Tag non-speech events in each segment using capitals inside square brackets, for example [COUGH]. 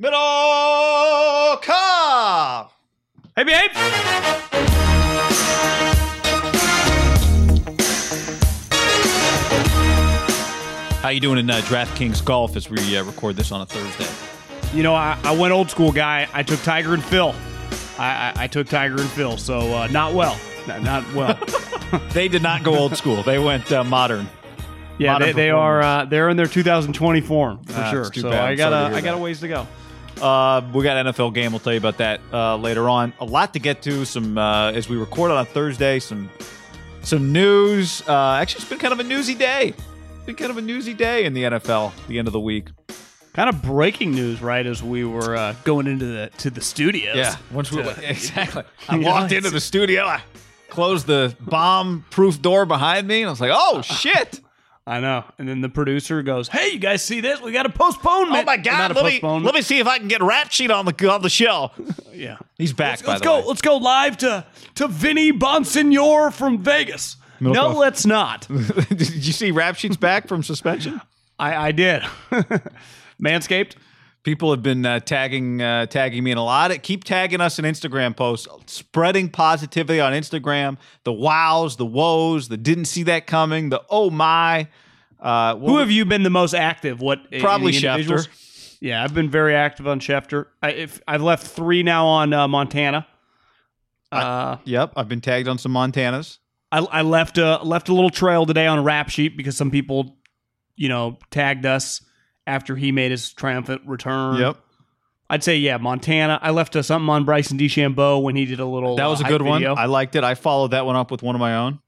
Middle car. Hey, babe! How you doing in uh, DraftKings golf as we uh, record this on a Thursday? You know, I, I went old school guy. I took Tiger and Phil. I, I, I took Tiger and Phil, so uh, not well. Not, not well. [LAUGHS] They did not go old school. They went uh, modern. yeah, Modern they, they are. Uh, they're in their 2020 form for sure. So bad. I got sorry to a, I got a ways to go. Uh, we got NFL game. We'll tell you about that uh, later on. A lot to get to. Some uh, as we record on a Thursday. Some some news. Uh, actually, it's been kind of a newsy day. Been kind of a newsy day in the NFL. The end of the week. Kind of breaking news, right? As we were uh, going into the to the studios. Yeah. Once we To- [LAUGHS] exactly. [LAUGHS] I walked into the studio. I closed the bomb-proof door behind me, and I was like, "Oh [LAUGHS] shit!" I know. And then the producer goes, "Hey, you guys see this? We got a postponement." Oh my god! Let me let me see if I can get Rap Sheet on the on the show. [LAUGHS] Yeah. He's back. Let's, by let's the go. way. Let's go live to to Vinny Bonsignore from Vegas. No, Milkoff. let's not. [LAUGHS] Did you see Rap Sheet's back from suspension? I, I did. [LAUGHS] Manscaped. People have been uh, tagging uh, tagging me in a lot. Of, keep tagging us in Instagram posts, spreading positivity on Instagram. The wows, the woes, the didn't see that coming. The oh my. Uh, Who have you been the most active? What Probably individuals? Yeah, I've been very active on Schefter. I, if I've left three now on uh, Montana. Uh, Yep, I've been tagged on some Montanas. I, I left a left a little trail today on a rap sheet because some people, you know, tagged us after he made his triumphant return. Yep, I'd say yeah, Montana. I left uh, something on Bryson DeChambeau when he did a little. that uh, was a good one. video. I liked it. I followed that one up with one of my own.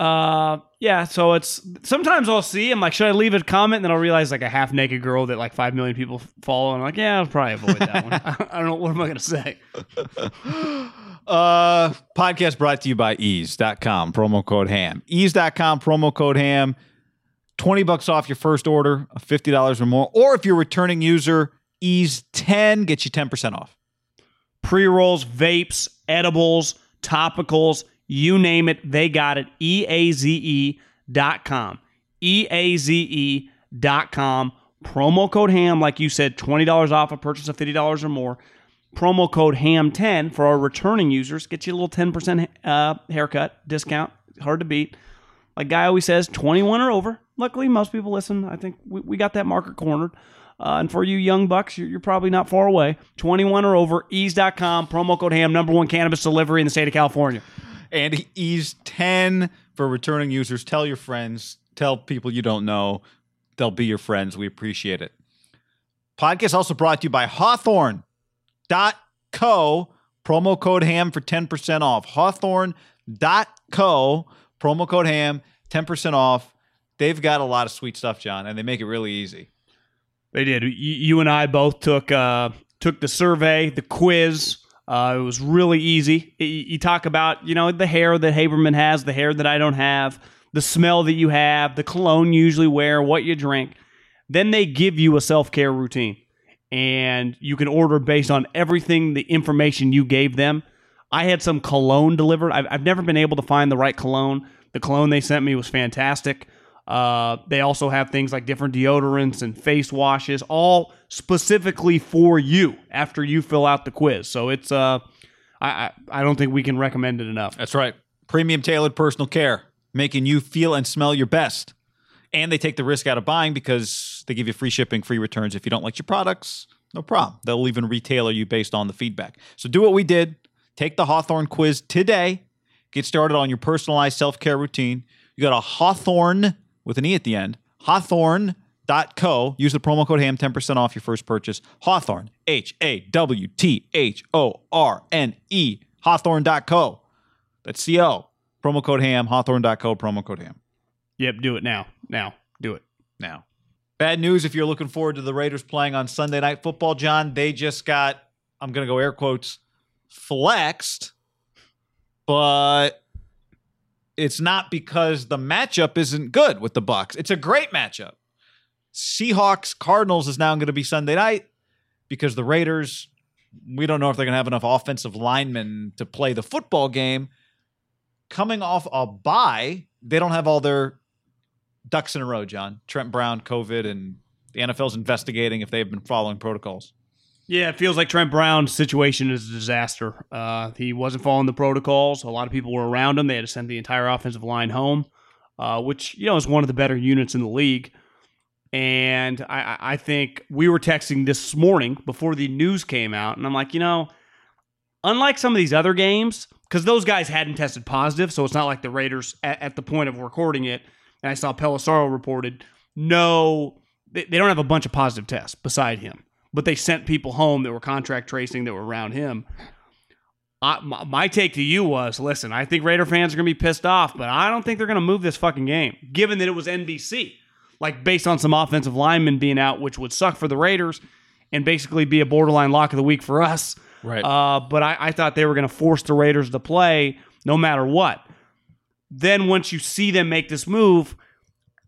Uh, yeah. So it's sometimes I'll see. I'm like, should I leave a comment? And then I'll realize like a half naked girl that like five million people follow. And I'm like, yeah, I'll probably avoid that one. [LAUGHS] I don't know what am I gonna say. [LAUGHS] Uh, podcast brought to you by eaze.com, promo code ham. Eaze.com, promo code ham. 20 bucks off your first order of $50 or more. Or if you're a returning user, eaze 10 gets you 10% off. Pre rolls, vapes, edibles, topicals, you name it, they got it. E A Z E dot com. E A Z E dot com. Promo code ham, like you said, $20 off a purchase of $50 or more. Promo code ham10 for our returning users gets you a little 10% uh, haircut discount. Hard to beat. Like Guy always says, 21 or over. Luckily, most people listen. I think we, we got that market cornered. Uh, and for you young bucks, you're, you're probably not far away. 21 or over, eaze.com, promo code HAM, number one cannabis delivery in the state of California. And eaze 10 for returning users. Tell your friends, tell people you don't know. They'll be your friends. We appreciate it. Podcast also brought to you by Hawthorne.co. Promo code ham for 10% off. Hawthorne.co. Promo code ham, 10% off. They've got a lot of sweet stuff, John, and they make it really easy. They did. You, and I both took uh, took the survey, the quiz. Uh, it was really easy. You talk about you know the hair that Haberman has, the hair that I don't have, the smell that you have, the cologne you usually wear, what you drink. Then they give you a self care routine, and you can order based on everything the information you gave them. I had some cologne delivered. I've, I've never been able to find the right cologne. The cologne they sent me was fantastic. Uh, they also have things like different deodorants and face washes, all specifically for you after you fill out the quiz. So it's uh, I I, don't think we can recommend it enough. That's right. Premium tailored personal care, making you feel and smell your best. And they take the risk out of buying because they give you free shipping, free returns. If you don't like your products, no problem. They'll even retailer you based on the feedback. So do what we did. Take the Hawthorne quiz today. Get started on your personalized self care routine. You got a Hawthorne with an E at the end. Hawthorne.co. Use the promo code HAM 10% off your first purchase. Hawthorne, H A W T H O R N E. Hawthorne.co. That's C O. Promo code HAM. Hawthorne.co. Promo code HAM. Yep, do it now. Now, do it. Now, bad news if you're looking forward to the Raiders playing on Sunday Night Football, John. They just got, I'm going to go air quotes, flexed, but it's not because the matchup isn't good with the Bucs. It's a great matchup. Seahawks Cardinals is now going to be Sunday night because the Raiders, we don't know if they're going to have enough offensive linemen to play the football game. Coming off a bye, they don't have all their ducks in a row, John. Trent Brown, COVID, and the NFL's investigating if they've been following protocols. Yeah, it feels like Trent Brown's situation is a disaster. Uh, he wasn't following the protocols. A lot of people were around him. They had to send the entire offensive line home, uh, which you know is one of the better units in the league. And I, I think we were texting this morning before the news came out, and I'm like, you know, unlike some of these other games, because those guys hadn't tested positive, so it's not like the Raiders at, at the point of recording it. And I saw Pelissero reported, no, they, they don't have a bunch of positive tests beside him but they sent people home that were contact tracing that were around him. I, my, my, take to you was listen, I think Raider fans are going to be pissed off, but I don't think they're going to move this fucking game, given that it was NBC. Like, based on some offensive linemen being out, which would suck for the Raiders and basically be a borderline lock of the week for us. Right. Uh, but I, I thought they were going to force the Raiders to play no matter what. Then once you see them make this move,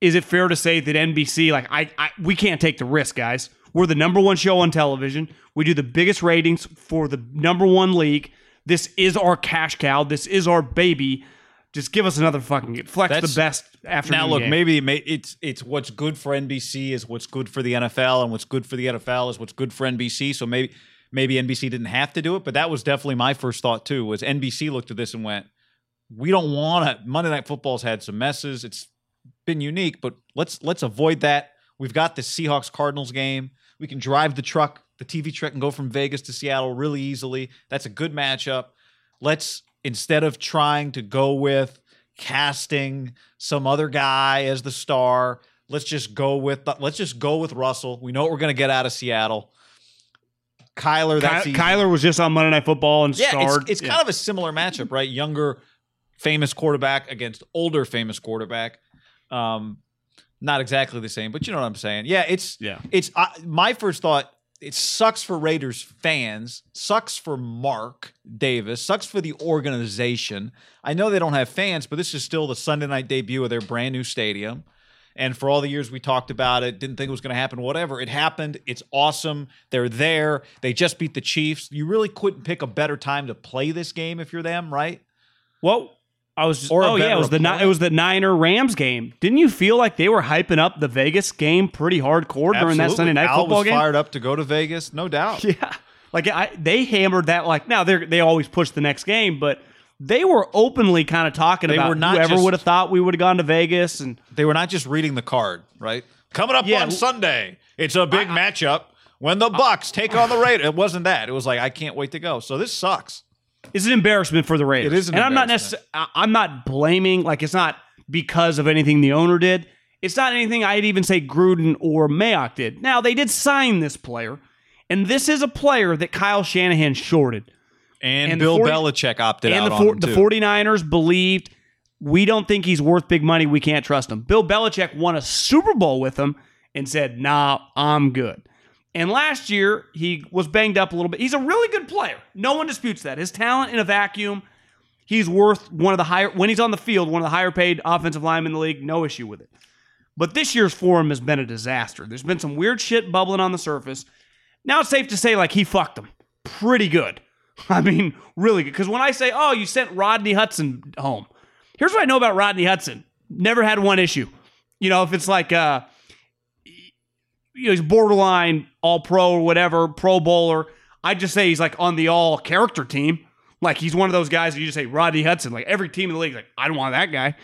is it fair to say that NBC, like, I, I we can't take the risk, guys? We're the number one show on television. We do the biggest ratings for the number one league. This is our cash cow. This is our baby. Just give us another fucking flex That's- the best after Now, look, maybe it may, it's it's what's good for NBC is what's good for the NFL, and what's good for the NFL is what's good for NBC. So maybe maybe NBC didn't have to do it, but that was definitely my first thought too. Was NBC looked at this and went, "We don't want to." Monday Night Football's had some messes. It's been unique, but let's let's avoid that. We've got the Seahawks Cardinals game. We can drive the truck, the TV truck, and go from Vegas to Seattle really easily. That's a good matchup. Let's instead of trying to go with casting some other guy as the star, let's just go with let's just go with Russell. We know what we're going to get out of Seattle. Kyler, that's Ky- Kyler was just on Monday Night Football and Yeah, starred. it's, it's Yeah. kind of a similar matchup, right? Younger, famous quarterback against older, famous quarterback. Um, not exactly the same, but you know what I'm saying. Yeah, it's Yeah. It's my first thought. It sucks for Raiders fans. Sucks for Mark Davis. Sucks for the organization. I know they don't have fans, but this is still the Sunday night debut of their brand new stadium. And for all the years we talked about it, didn't think it was going to happen, whatever. It happened. It's awesome. They're there. They just beat the Chiefs. You really couldn't pick a better time to play this game if you're them, right? Well, I was just. Oh yeah, it was the it was the Niner Rams game. Didn't you feel like they were hyping up the Vegas game pretty hardcore during that Sunday Night Al Football was game? fired up to go to Vegas, no doubt. [LAUGHS] Yeah, like I, they hammered that. Like now they they always push the next game, but they were openly kind of talking They about were not whoever would have thought we would have gone to Vegas and They were not just reading the card, right? Coming up Yeah. on Sunday, it's a big matchup when the Bucs take on the Raiders. It wasn't that. It was like I can't wait to go. So this sucks. It's an embarrassment for the Raiders. It is an and I'm not necessarily I'm not blaming like it's not because of anything the owner did. It's not anything I'd even say Gruden or Mayock did. Now they did sign this player, and this is a player that Kyle Shanahan shorted. And, And Bill 40 Belichick opted and out the, him the too. 49ers believed we don't think he's worth big money. We can't trust him. Bill Belichick won a Super Bowl with him and said, nah, I'm good. And last year, he was banged up a little bit. He's a really good player. No one disputes that. His talent in a vacuum, he's worth one of the higher, when he's on the field, one of the higher paid offensive linemen in the league. No issue with it. But this year's for him has been a disaster. There's been some weird shit bubbling on the surface. Now it's safe to say, like, he fucked them pretty good. [LAUGHS] I mean, really good. Because when I say, oh, you sent Rodney Hudson home, here's what I know about Rodney Hudson never had one issue. You know, if it's like, uh, you know, he's borderline all pro or whatever, pro bowler, I just say he's like on the all character team. Like he's one of those guys that you just say Rodney Hudson. Like every team in the league, like I don't want that guy.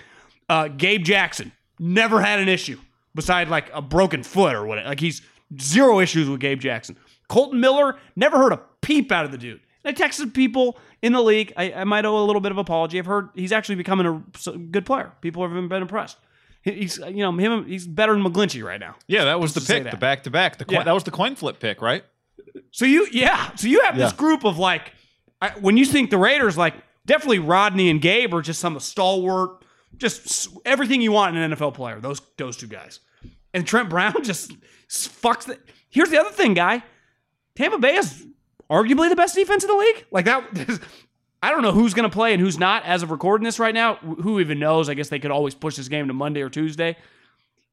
Uh, Gabe Jackson never had an issue beside like a broken foot or whatever. Like he's zero issues with Gabe Jackson. Colton Miller never heard a peep out of the dude. And I texted people in the league. I, I might owe a little bit of apology. I've heard he's actually becoming a good player. People have been impressed. He's uh, you know him. He's better than McGlinchey right now. Yeah, that was the pick, the back to back. The coin, Yeah. that was the coin flip pick, right? So you, yeah. So you have this group of like, I, when you think the Raiders, like definitely Rodney and Gabe are just some stalwart, just everything you want in an NFL player. Those those two guys, and Trent Brown [LAUGHS] just fucks. The, here's the other thing, guy. Tampa Bay is arguably the best defense in the league. Like that. [LAUGHS] I don't know who's going to play and who's not as of recording this right now. Who even knows? I guess they could always push this game to Monday or Tuesday.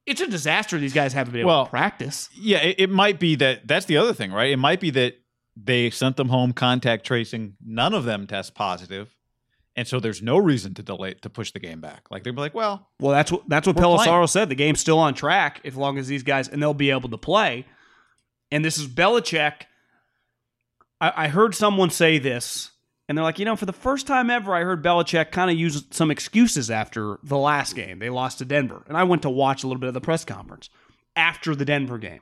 It's a disaster. These guys haven't been able Well, to practice. Yeah, it, it might be that. That's the other thing, right? It might be that they sent them home contact tracing. None of them test positive, and so there's no reason to delay to push the game back. Like they'd be like, well, Well, that's what that's what We're Pelissero playing. said. The game's still on track as long as these guys and they'll be able to play. And this is Belichick. I, I heard someone say this, and they're like, you know, for the first time ever, I heard Belichick kind of use some excuses after the last game. They lost to Denver, and I went to watch a little bit of the press conference after the Denver game.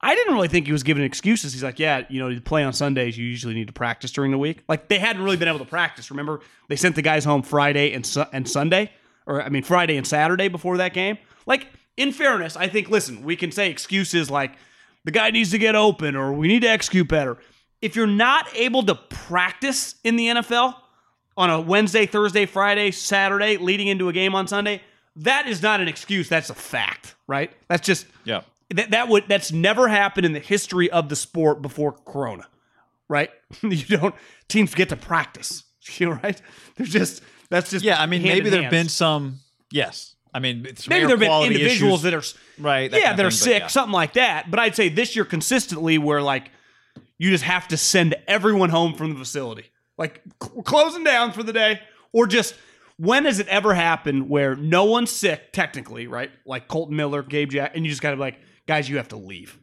I didn't really think he was giving excuses. He's like, yeah, you know, you play on Sundays, you usually need to practice during the week. Like they hadn't really been able to practice. Remember, they sent the guys home Friday and su- and Sunday, or I mean Friday and Saturday before that game. Like in fairness, I think listen, we can say excuses like the guy needs to get open or we need to execute better. If you're not able to practice in the NFL on a Wednesday, Thursday, Friday, Saturday, leading into a game on Sunday, that is not an excuse. That's a fact, right? That's just yeah, that that would that's never happened in the history of the sport before Corona, right? [LAUGHS] you don't teams get to practice, [LAUGHS] you know, right? There's just that's just yeah. I mean, maybe there've been some. Yes, I mean, it's maybe there've been individuals issues, that are right. that yeah that are thing, sick, yeah. something like that. But I'd say this year consistently where like you just have to send everyone home from the facility, like c- we're closing down for the day, or just. When has it ever happened where no one's sick, technically, right? Like Colton Miller, Gabe Jack, and you just gotta be like, guys, you have to leave.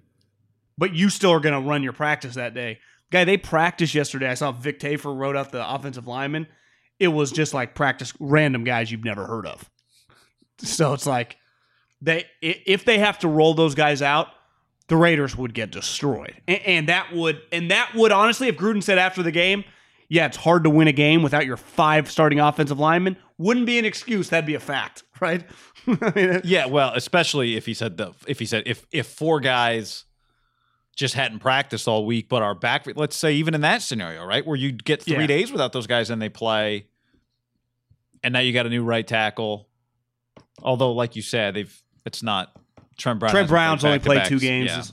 but you still are going to run your practice that day. Guy, they practiced yesterday. I saw Vic Tafur wrote out the offensive lineman. It was just like practice random guys you've never heard of. So it's like they if they have to roll those guys out, the Raiders would get destroyed. And, and that would and that would honestly, if Gruden said after the game, yeah, it's hard to win a game without your five starting offensive linemen, wouldn't be an excuse. That'd be a fact, [LAUGHS] right? I [LAUGHS] mean, Yeah, well, especially if he said the if he said if if four guys just hadn't practiced all week, but are back. Let's say even in that scenario, right, where you get three Yeah. days without those guys and they play, and now you got a new right tackle. Although, like you said, they've it's not Trent Brown. Trent Brown's only played two games. Yeah.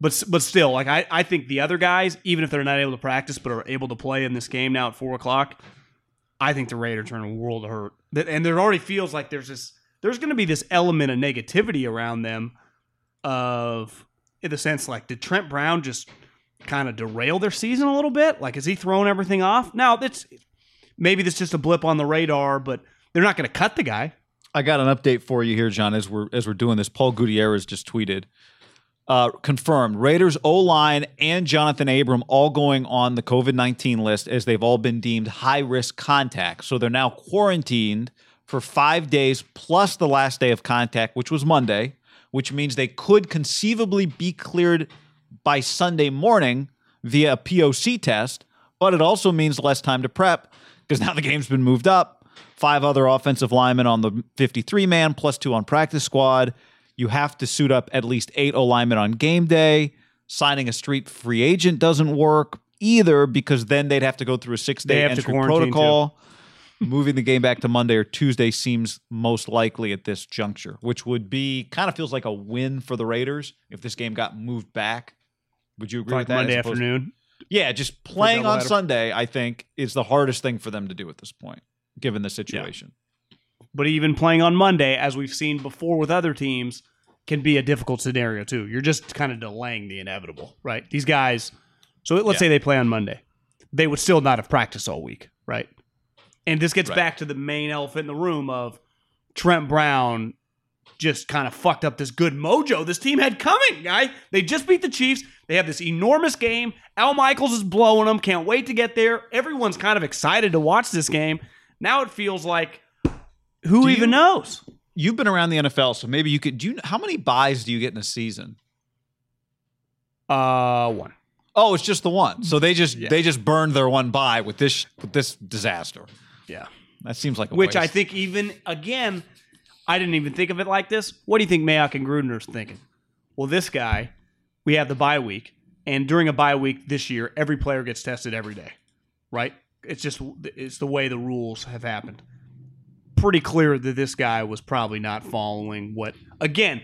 But but still, like I, I think the other guys, even if they're not able to practice but are able to play in this game now at four o'clock, I think the Raiders are in a world of hurt. And there already feels like there's this there's going to be this element of negativity around them, of in the sense like did Trent Brown just kind of derail their season a little bit? Like is he throwing everything off? Now that's maybe that's just a blip on the radar, but they're not going to cut the guy. I got an update for you here, John. As we're as we're doing this, Paul Gutierrez just tweeted, uh, confirmed Raiders O line and Jonathan Abram all going on the COVID nineteen list as they've all been deemed high risk contacts. So they're now quarantined for five days plus the last day of contact, which was Monday, which means they could conceivably be cleared by Sunday morning via a POC test. But it also means less time to prep because now the game's been moved up five other offensive linemen on the 53 man plus two on practice squad. You have to suit up at least eight O linemen on game day. Signing a street free agent doesn't work either because then they'd have to go through a six day to entry protocol. Moving the game back to Monday or Tuesday seems most likely at this juncture, which would be kind of feels like a win for the Raiders if this game got moved back. Would you agree Like with that? Monday afternoon. yeah, just playing on. Sunday, I think, is the hardest thing for them to do at this point, given the situation. But even playing on Monday, as we've seen before with other teams, can be a difficult scenario too. You're just kind of delaying the inevitable, right? These guys. So let's Yeah. say they play on Monday, they would still not have practiced all week, right? And this gets Right. back to the main elephant in the room of Trent Brown just kind of fucked up this good mojo this team had coming, guy. They just beat the Chiefs. They have this enormous game. Al Michaels is blowing them. Can't wait to get there. Everyone's kind of excited to watch this game. Now it feels like who Do even you- knows? You've been around the NFL, so maybe you could. Do you? How many byes do you get in a season? Uh, one. Oh, it's just the one. So they just Yeah. they just burned their one bye with this with this disaster. Yeah. That seems like a Which I think even again, I didn't even think of it like this. What do you think Mayock and Gruden are thinking? Well, this guy, we have the bye week, and during a bye week this year, every player gets tested every day, right? It's just it's the way the rules have happened. Pretty clear that this guy was probably not following what. Again,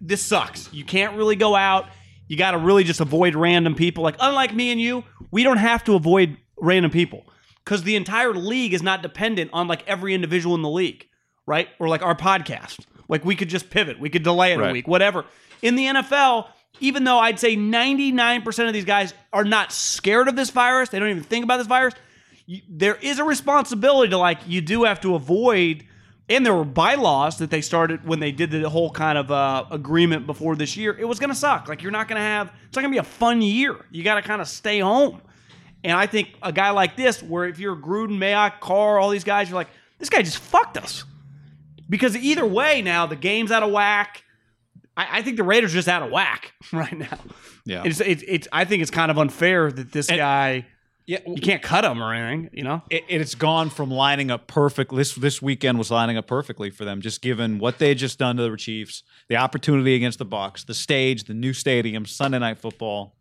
this sucks. You can't really go out. You got to really just avoid random people. Like unlike me and you, we don't have to avoid random people because the entire league is not dependent on like every individual in the league, right? Or like our podcast. Like we could just pivot. We could delay it a week, whatever. In the NFL, even though I'd say 99% of these guys are not scared of this virus, they don't even think about this virus, you, there is a responsibility to like you do have to avoid and there were bylaws that they started when they did the whole kind of uh, agreement before this year. It was going to suck. Like you're not going to have. It's not going to be a fun year. You got to kind of stay home. And I think a guy like this, where if you're Gruden, Mayock, Carr, all these guys, you're like, this guy just fucked us. Because either way, now the game's out of whack. I, I think the Raiders just out of whack [LAUGHS] right now. yeah. It's, it's, it's. I think it's kind of unfair that this And- guy yeah. you can't cut them or anything. You know. it, it's gone from lining up perfect. This this weekend was lining up perfectly for them, just given what they had just done to the Chiefs, the opportunity against the Bucs, the stage, the new stadium, Sunday night football.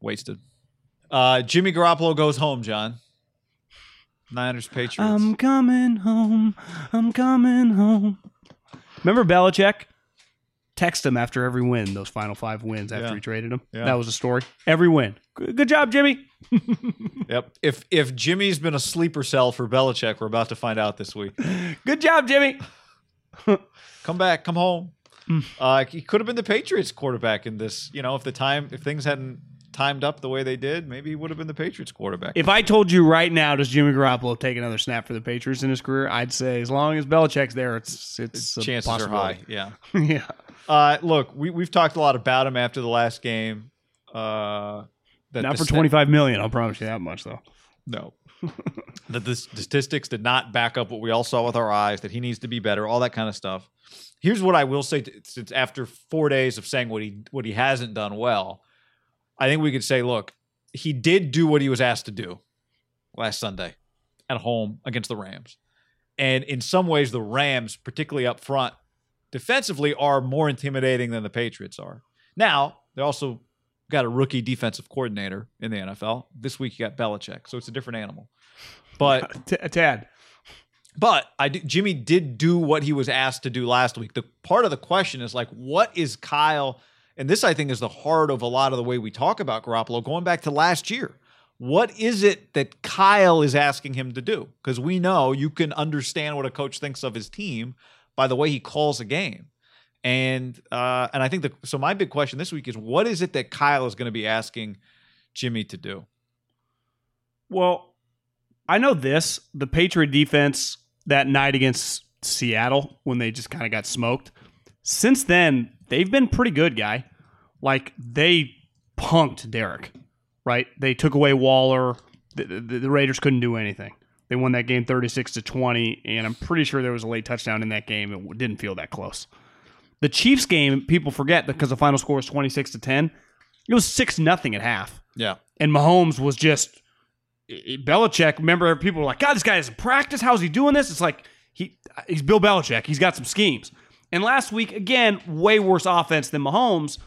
Wasted. Uh, Jimmy Garoppolo goes home. John. Niners Patriots. I'm coming home. I'm coming home. Remember Belichick? Text him after every win, those final five wins after Yeah. he traded him. Yeah. That was a story. Every win. Good, good job, Jimmy. [LAUGHS] yep. If if Jimmy's been a sleeper cell for Belichick, we're about to find out this week. Good job, Jimmy. [LAUGHS] Come back. Come home. Uh, he could have been the Patriots quarterback in this. You know, if the time if things hadn't timed up the way they did, maybe he would have been the Patriots quarterback. If I told you right now, does Jimmy Garoppolo take another snap for the Patriots in his career? I'd say as long as Belichick's there, it's it's a chances are high. Yeah. [LAUGHS] yeah. Uh, look, we we've talked a lot about him after the last game. Uh, that Not for sta- twenty five million. I'll promise you that much, though. No. [LAUGHS] that the statistics did not back up what we all saw with our eyes. That he needs to be better. All that kind of stuff. Here's what I will say: t- since after four days of saying what he what he hasn't done well, I think we could say, look, he did do what he was asked to do last Sunday at home against the Rams, and in some ways, the Rams, particularly up front, defensively, are more intimidating than the Patriots are. Now they're also got a rookie defensive coordinator in the NFL. This week you got Belichick, so it's a different animal. But [LAUGHS] T- Tad. but I do, Jimmy did do what he was asked to do last week. The part of the question is like, what is Kyle? And this I think is the heart of a lot of the way we talk about Garoppolo, going back to last year. What is it that Kyle is asking him to do? Because we know you can understand what a coach thinks of his team by the way he calls a game. And uh, and I think the so my big question this week is what is it that Kyle is going to be asking Jimmy to do? Well, I know this. The Patriot defense that night against Seattle when they just kind of got smoked. Since then, they've been pretty good, guy. Like they punked Derek, right? They took away Waller. The, the, the Raiders couldn't do anything. They won that game 36 to 20, and I'm pretty sure there was a late touchdown in that game. It didn't feel that close. The Chiefs game, people forget because the final score was 26 to 10. It was 6 nothing at half Yeah. and Mahomes was just Belichick. Remember, people were like, "God, this guy has practice. How's he doing this?" It's like he he's Bill Belichick. He's got some schemes. And last week, again, way worse offense than Mahomes.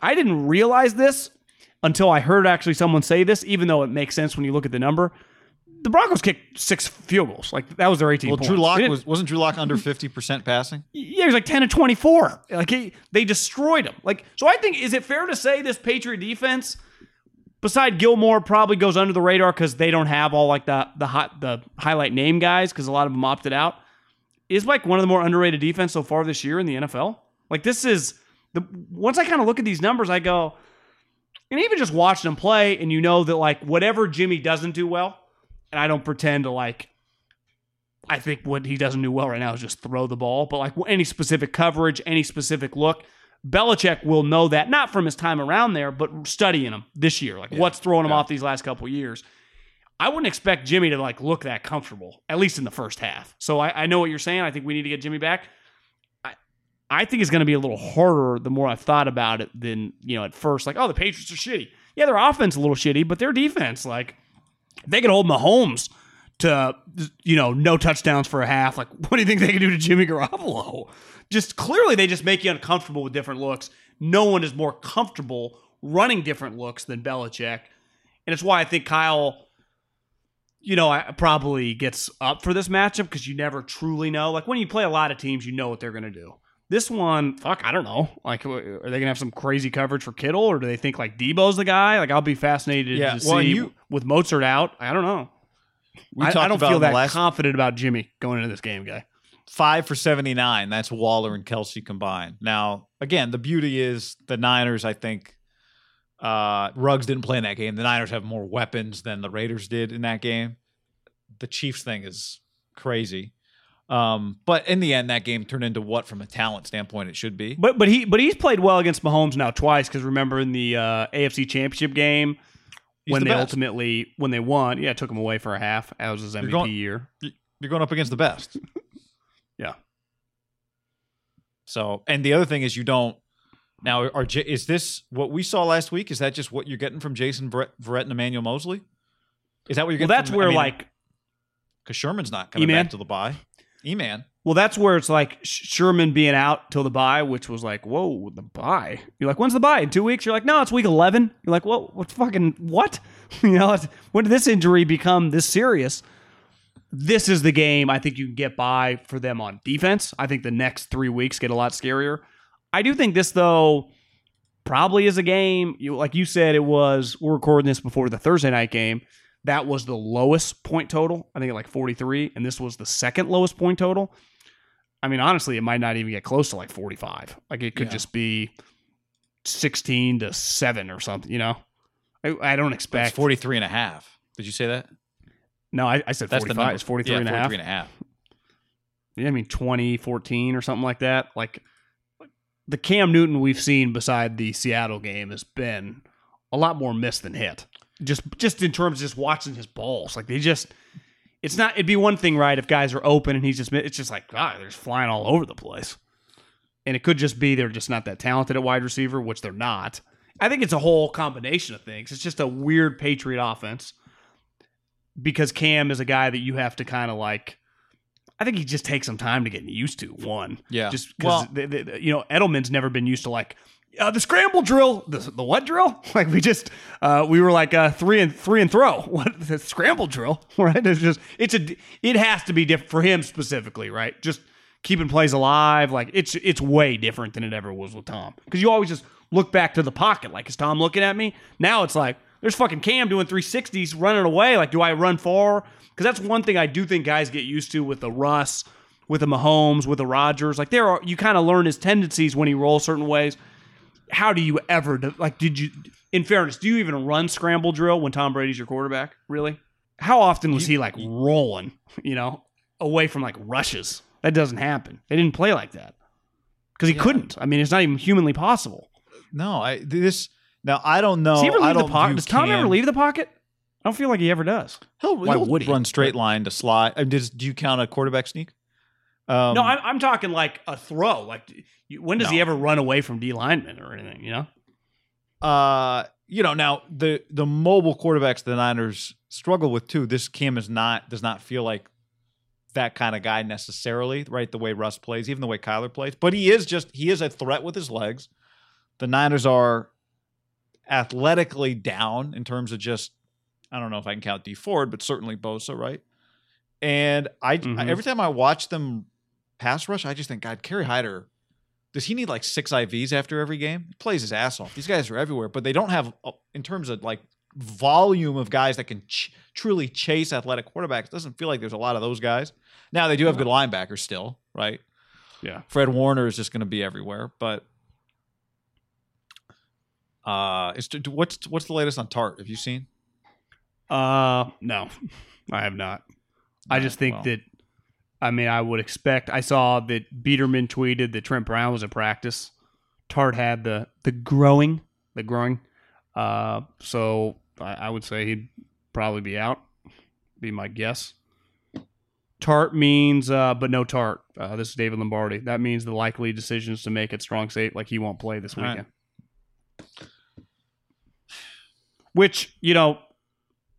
I didn't realize this until I heard actually someone say this, even though it makes sense when you look at the number. The Broncos kicked six field goals. Like that was their 18 Well, points. Drew Lock was wasn't Drew Lock under fifty percent passing? yeah, he was like 10 to 24. Like he, they destroyed him. Like so I think is it fair to say this Patriot defense beside Gilmore, probably goes under the radar because they don't have all like the the hot the highlight name guys because a lot of them opted out. Is like one of the more underrated defense so far this year in the NFL. Like this is the once I kind of look at these numbers, I go, and even just watching them play, and you know that like whatever Jimmy doesn't do well, and I don't pretend to like. I think what he doesn't do well right now is just throw the ball, but like any specific coverage, any specific look, Belichick will know that not from his time around there, but studying him this year, like what's throwing him Yeah. off these last couple years. I wouldn't expect Jimmy to like look that comfortable, at least in the first half. So I, I know what you're saying. I think we need to get Jimmy back. I, I think it's going to be a little harder the more I've thought about it than you know at first. Like, oh, the Patriots are shitty. Yeah, their offense a little shitty, but their defense, like, they can hold Mahomes to you know no touchdowns for a half. Like, what do you think they can do to Jimmy Garoppolo? Just clearly, they just make you uncomfortable with different looks. No one is more comfortable running different looks than Belichick, and it's why I think Kyle, you know, probably gets up for this matchup because you never truly know. Like when you play a lot of teams, you know what they're gonna do. This one, fuck, I don't know. Like, are they gonna have some crazy coverage for Kittle, or do they think like Deebo's the guy? Like, I'll be fascinated Yeah, to well, see you- with Mostert out. I don't know. We I, I don't feel that last confident about Jimmy going into this game, guy. five for 79. That's Waller and Kelce combined. Now, again, the beauty is the Niners, I think, uh, Ruggs didn't play in that game. The Niners have more weapons than the Raiders did in that game. The Chiefs thing is crazy. Um, but in the end, that game turned into what, from a talent standpoint, it should be. But but he but he's played well against Mahomes now twice because remember in the uh, AFC Championship game He's when the they best. ultimately when they won, yeah, took him away for a half. That was his MVP going- year. You're going up against the best. [LAUGHS] Yeah. So, and the other thing is you don't. Now, are is this what we saw last week? Is that just what you're getting from Jason Verrett, Verrett and Emmanuel Moseley? Is that what you're Well, getting? that's from, where I mean, like because Sherman's not coming E-Man? back to the bye. E-man, well, that's where it's like Sherman being out till the bye, which was like, whoa, the bye. You're like, when's the bye? In two weeks? You're like, no, it's week eleven. You're like, well, what fucking what? [LAUGHS] you know, when did this injury become this serious? This is the game I think you can get by for them on defense. I think the next three weeks get a lot scarier. I do think this though probably is a game. You like you said, it was. We're recording this before the Thursday night game. That was the lowest point total. I think at like 43, and this was the second lowest point total. I mean, honestly, it might not even get close to like 45. Like it could Yeah. just be 16 to 7 or something, you know? I, I don't it's expect. 43 and a half. Did you say that? no, I, I said That's 45. the number. It's 43 yeah, and a half. 43 and a half. Yeah, I mean 2014 or something like that. Like the Cam Newton we've seen beside the Seattle game has been a lot more miss than hit. Just just in terms of just watching his balls. Like they just it's not it'd be one thing, right, if guys are open and he's just it's just like, God, they're just flying all over the place. And it could just be they're just not that talented at wide receiver, which they're not. I think it's a whole combination of things. It's just a weird Patriot offense because Cam is a guy that you have to kind of like. I think he just takes some time to get used to. One, Yeah. just because Well- you know Edelman's never been used to like uh, the scramble drill, the, the what drill? [LAUGHS] Like we just uh, we were like uh, three and three and throw. [LAUGHS] What the scramble drill? [LAUGHS] Right? It's just it's a it has to be different for him specifically, right? Just keeping plays alive. Like it's it's way different than it ever was with Tom because you always just look back to the pocket. Like is Tom looking at me? Now it's like there's fucking Cam doing 360s running away. Like do I run far? Because that's one thing I do think guys get used to with the Russ, with the Mahomes, with the Rodgers. Like there are you kind of learn his tendencies when he rolls certain ways how do you ever like did you in fairness do you even run scramble drill when tom brady's your quarterback really? How often was he like rolling you know away from like rushes? That doesn't happen. They didn't play like that. Because he couldn't. I mean it's not even humanly possible. No, I this now I don't know. does he ever leave the don't pocket does tom ever leave the pocket? I don't feel like he ever does. He'll, Why he'll would he? run straight line to slide. I mean, does, do you count a quarterback sneak? Um, no I'm, I'm talking like a throw like when does he ever run away from d lineman or anything you know uh, you know, now the the mobile quarterbacks the Niners struggle with too. This Cam is not does not feel like that kind of guy necessarily, right? The way Russ plays, even the way Kyler plays, but he is just he is a threat with his legs. The Niners are athletically down in terms of just I don't know if I can count Dee Ford, but certainly Bosa, right? And I Mhm. every time I watch them pass rush, I just think God, Kerry Hyder does he need like six IVs after every game? He plays his ass off. These guys are everywhere, but they don't have, uh, in terms of like volume of guys that can ch- truly chase athletic quarterbacks. It doesn't feel like there's a lot of those guys. Now they do have good linebackers still, right? Yeah. Fred Warner is just going to be everywhere, but uh, is what's what's the latest on Tartt? Have you seen? Uh, no, [LAUGHS] I have not. I just think well. that. I mean, I would expect. I saw that Biderman tweeted that Trent Brown was at practice. Tartt had the the growing, the growing. Uh, so I, I would say he'd probably be out. Be my guess. Tartt means, uh, but no Tartt. Uh, this is David Lombardi. That means the likely decisions to make it strong safe, like he won't play this All right. weekend. Which you know,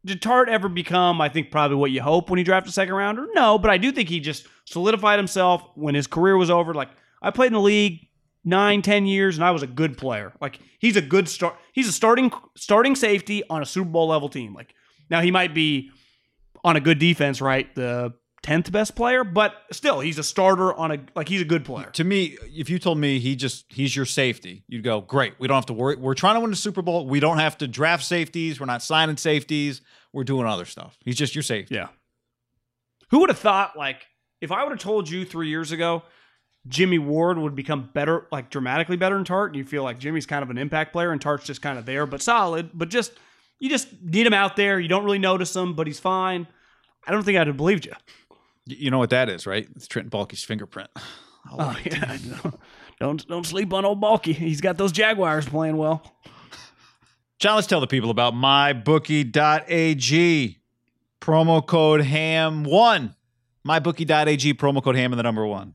did Tartt ever become, I think, probably what you hope when you draft a second rounder? No, but I do think he just solidified himself when his career was over. Like, I played in the league nine, ten years, and I was a good player. Like, he's a good start. He's a starting starting safety on a Super Bowl level team. Like, now he might be on a good defense, right? The tenth best player, but still, he's a starter on a like he's a good player. To me, if you told me he just he's your safety, you'd go, great. We don't have to worry. We're trying to win the Super Bowl. We don't have to draft safeties. We're not signing safeties. We're doing other stuff. He's just your safety. Yeah. Who would have thought, like, if I would have told you three years ago, Jimmy Ward would become better, like dramatically better in Tartt, and you feel like Jimmy's kind of an impact player and Tartt's just kind of there, but solid, but just, you just need him out there. You don't really notice him, but he's fine. I don't think I'd have believed you. You know what that is, right? It's Trent Baalke's fingerprint. [SIGHS] Oh, yeah. don't, don't sleep on old Balky. He's got those Jaguars playing well. John, let's tell the people about mybookie.ag. Promo code HAM1. Mybookie.ag, promo code HAM and the number one.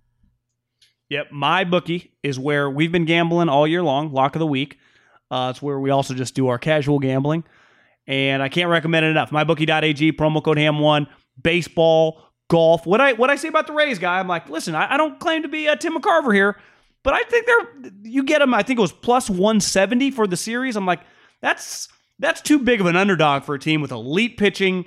Yep, my bookie is where we've been gambling all year long. Lock of the week. Uh, it's where we also just do our casual gambling, and I can't recommend it enough. Mybookie.ag promo code ham1 baseball, golf. What I what I say about the Rays guy? I'm like, listen, I, I don't claim to be a Tim McCarver here, but I think they're you get them. I think it was plus 170 for the series. I'm like, that's that's too big of an underdog for a team with elite pitching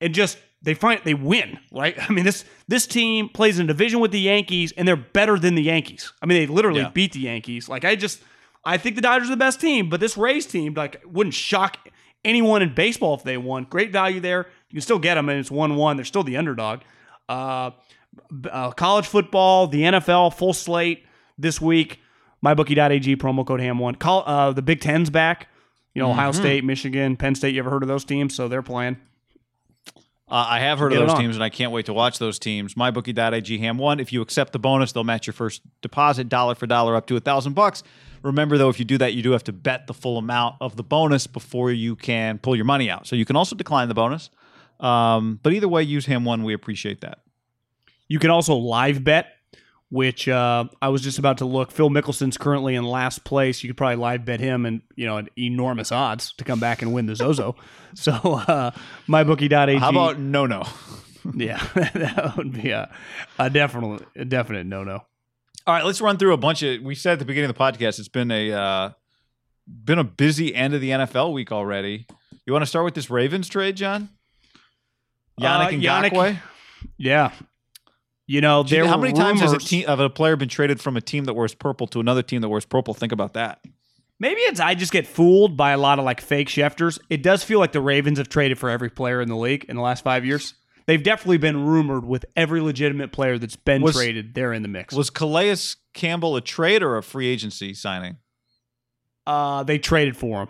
and just they find they win, right? [LAUGHS] I mean, this this team plays in a division with the Yankees, and they're better than the Yankees. I mean, they literally Yeah. beat the Yankees. Like, I just I think the Dodgers are the best team, but this Rays team like wouldn't shock anyone in baseball if they won. Great value there. You can still get them, and it's one one. They're still the underdog. Uh, uh, college football, the NFL, full slate this week. MyBookie.ag promo code ham one. Call uh, the Big Ten's back. You know, Ohio State, Michigan, Penn State. You ever heard of those teams? So they're playing. Uh, I have heard Get of those teams, and I can't wait to watch those teams. MyBookie.ag ham one. If you accept the bonus, they'll match your first deposit dollar for dollar up to a thousand bucks. Remember, though, if you do that, you do have to bet the full amount of the bonus before you can pull your money out. So you can also decline the bonus. Um, but either way, use ham one. We appreciate that. You can also live bet, which uh, I was just about to look. Phil Mickelson's currently in last place. You could probably live bet him and you know at enormous odds to come back and win the Zozo. [LAUGHS] so uh, mybookie.ag. How about no no? [LAUGHS] yeah, [LAUGHS] that would be a, a definite a definite no no. All right, let's run through a bunch of. We said at the beginning of the podcast, it's been a uh, been a busy end of the NFL week already. You want to start with this Ravens trade, John? Yannick Uh, and Yannick- Ngakoue? Yeah, you know there How many times has a, team, of a player been traded from a team that wears purple to another team that wears purple? Think about that. Maybe it's I just get fooled by a lot of like fake Schefters. It does feel like the Ravens have traded for every player in the league in the last five years. They've definitely been rumored with every legitimate player that's been Was- traded. They're in the mix. Was Calais Campbell a trade or a free agency signing? uh, they traded for him,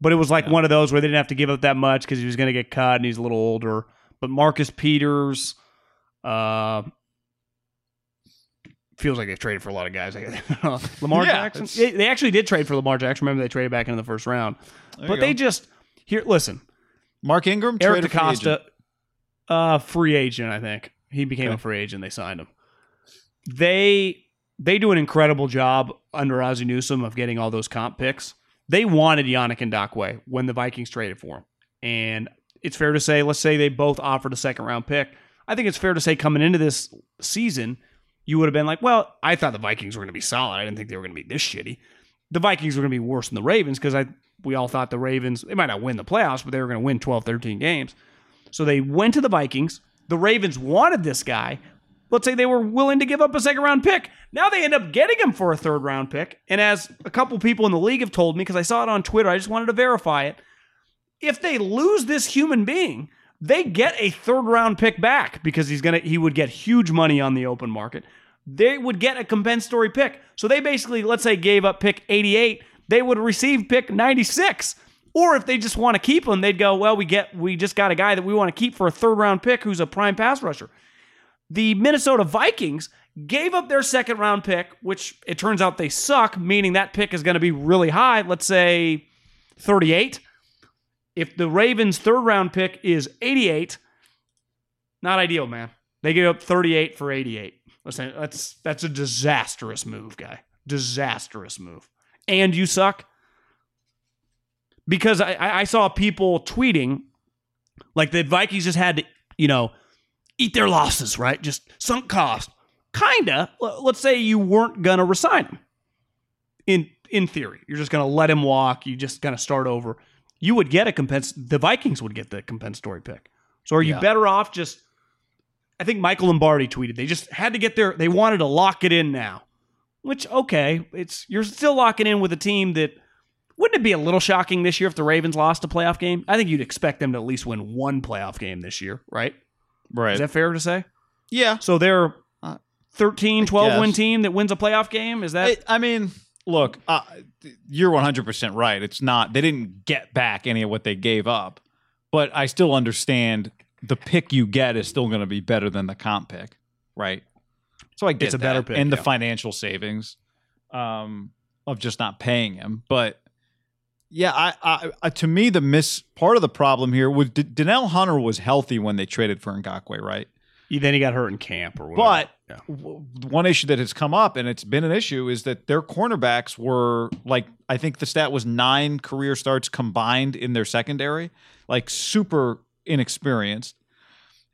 but it was like one of those where they didn't have to give up that much because he was going to get cut and he's a little older. But Marcus Peters, uh, feels like they traded for a lot of guys. [LAUGHS] Lamar Yeah, Jackson. They, they actually did trade for Lamar Jackson. Remember, they traded back into the first round. But they just here. Listen, Mark Ingram, Eric traded free agent. Uh, free agent. I think he became Okay. a free agent. They signed him. They they do an incredible job under Ozzie Newsome of getting all those comp picks. They wanted Yannick Ngakoue when the Vikings traded for him, and it's fair to say, let's say they both offered a second round pick. I think it's fair to say coming into this season, you would have been like, well, I thought the Vikings were going to be solid. I didn't think they were going to be this shitty. The Vikings were going to be worse than the Ravens because I we all thought the Ravens they might not win the playoffs, but they were going to win 12, 13 games. So they went to the Vikings. The Ravens wanted this guy. Let's say they were willing to give up a second round pick. Now they end up getting him for a third round pick. And as a couple people in the league have told me, because I saw it on Twitter, I just wanted to verify it. If they lose this human being, they get a third round pick back because he's gonna he would get huge money on the open market. They would get a compensatory pick. So they basically, let's say, gave up pick 88, they would receive pick 96. Or if they just want to keep him, they'd go, well, we get we just got a guy that we want to keep for a third round pick who's a prime pass rusher. The Minnesota Vikings gave up their second round pick, which it turns out they suck, meaning that pick is going to be really high, let's say 38. If the Ravens' third round pick is 88, not ideal, man. They gave up 38 for 88. Listen, that's that's a disastrous move, guy. Disastrous move. And you suck. Because I, I saw people tweeting like the Vikings just had to, you know, eat their losses, right? Just sunk cost. Kinda. Let's say you weren't gonna resign him. In in theory, you're just gonna let him walk. You just gonna start over. You would get a compens. The Vikings would get the compensatory pick. So are you Yeah. better off just? I think Michael Lombardi tweeted they just had to get their. They wanted to lock it in now. Which okay, it's you're still locking in with a team that. Wouldn't it be a little shocking this year if the Ravens lost a playoff game? I think you'd expect them to at least win one playoff game this year, right? Right. Is that fair to say? yeah. So they're Uh, 13, 12 win team that wins a playoff game? Is that I, I mean, look, uh, you're 100% right. It's not, they didn't get back any of what they gave up, but I still understand the pick you get is still going to be better than the comp pick, right? So I get It's a better pick, and the yeah. financial savings um, of just not paying him. But yeah, I, I, I to me the miss part of the problem here was D- Danielle Hunter was healthy when they traded for Ngakoue, right? then he got hurt in camp or whatever? But Yeah. one issue that has come up, and it's been an issue, is that their cornerbacks were like I think the stat was nine career starts combined in their secondary, like super inexperienced,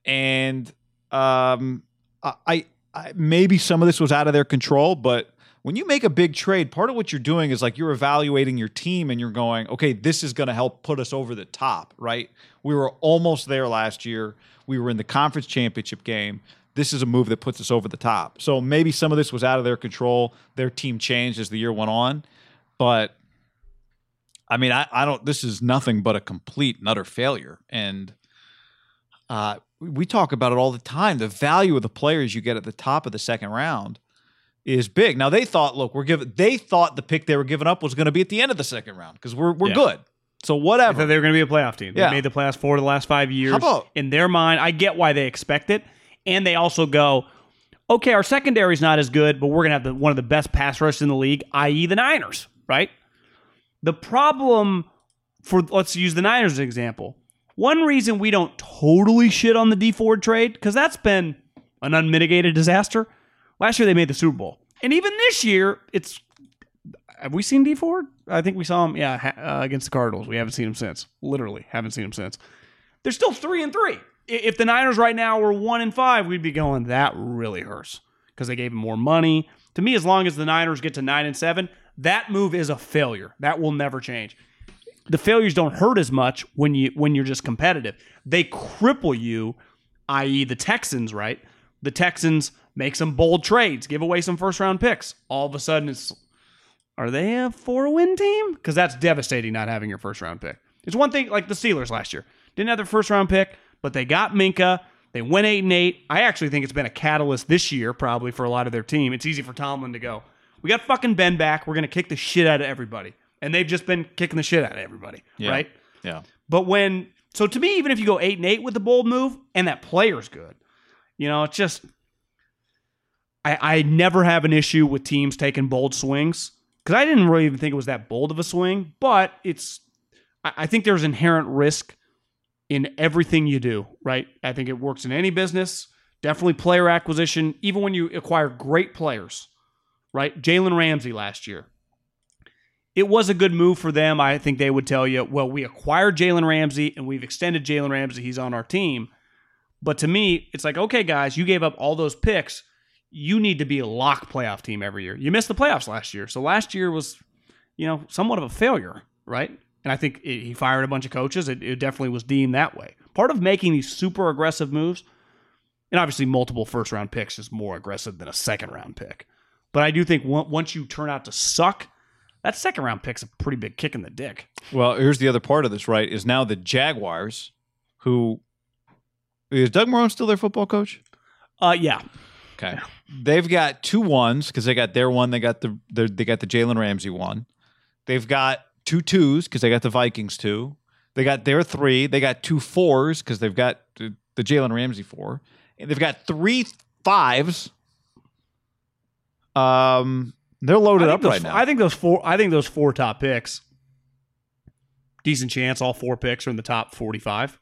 and um, I, I maybe some of this was out of their control, but. When you make a big trade, part of what you're doing is like you're evaluating your team and you're going, okay, this is going to help put us over the top, right? We were almost there last year. We were in the conference championship game this is a move that puts us over the top. So maybe some of this was out of their control. Their team changed as the year went on. But I mean, I, I don't this is nothing but a complete and utter failure. And uh we talk about it all the time. The value of the players you get at the top of the second round is big. Now they thought, look, we're giving they thought the pick they were giving up was going to be at the end of the second round because we're we're Yeah. good. So whatever. thought they were going to be a playoff team. They Yeah. made the playoffs four of the last five years. How about- in their mind? I get why they expect it, and they also go, okay, our secondary's not as good, but we're going to have the, one of the best pass rushes in the league, i.e., the Niners. Right. The problem for let's use the Niners as an example. One reason we don't totally shit on the D Ford trade because that's been an unmitigated disaster. Last year they made the Super Bowl, and even this year it's have we seen D Ford? I think we saw him, yeah, uh, against the Cardinals. We haven't seen him since. Literally, haven't seen him since. They're still three and three. If the Niners right now were one and five, we'd be going, that really hurts because they gave him more money. To me, as long as the Niners get to nine and seven, that move is a failure. That will never change. The failures don't hurt as much when you when you're just competitive. They cripple you, i.e., the Texans, right? The Texans make some bold trades, give away some first round picks. All of a sudden, it's are they a four win team? Because that's devastating not having your first round pick. It's one thing like the Steelers last year. Didn't have their first round pick, but they got Minkah. They went eight and eight. I actually think it's been a catalyst this year, probably for a lot of their team. It's easy for Tomlin to go, We got fucking Ben back. We're gonna kick the shit out of everybody. And they've just been kicking the shit out of everybody. Yeah. Right? yeah. But when so to me, even if you go eight and eight with the bold move and that player's good, you know, it's just I, I never have an issue with teams taking bold swings because I didn't really even think it was that bold of a swing. But it's I, I think there's inherent risk in everything you do. Right? I think it works in any business. Definitely player acquisition, even when you acquire great players. Right? Jalen Ramsey last year it was a good move for them. I think they would tell you, well, we acquired Jalen Ramsey and we've extended Jalen Ramsey. He's on our team. But to me, it's like, okay, guys, you gave up all those picks. You need to be a lock playoff team every year. You missed the playoffs last year. So last year was, you know, somewhat of a failure, right? And I think it, he fired a bunch of coaches. It, it definitely was deemed that way. Part of making these super aggressive moves, and obviously multiple first round picks is more aggressive than a second round pick. But I do think once you turn out to suck, that second round pick's a pretty big kick in the dick. Well, here's the other part of this, right? Is now the Jaguars, who is Doug Marrone still their football coach? Uh, yeah, Okay, they've got two ones because they got their one. They got the, the they got the Jalen Ramsey one. They've got two twos because they got the Vikings two. They got their three. They got two fours because they've got the, Jalen Ramsey four. And they've got three fives. Um, they're loaded up think right now. I think those four. I think those four top picks. Decent chance all four picks are in the top forty-five,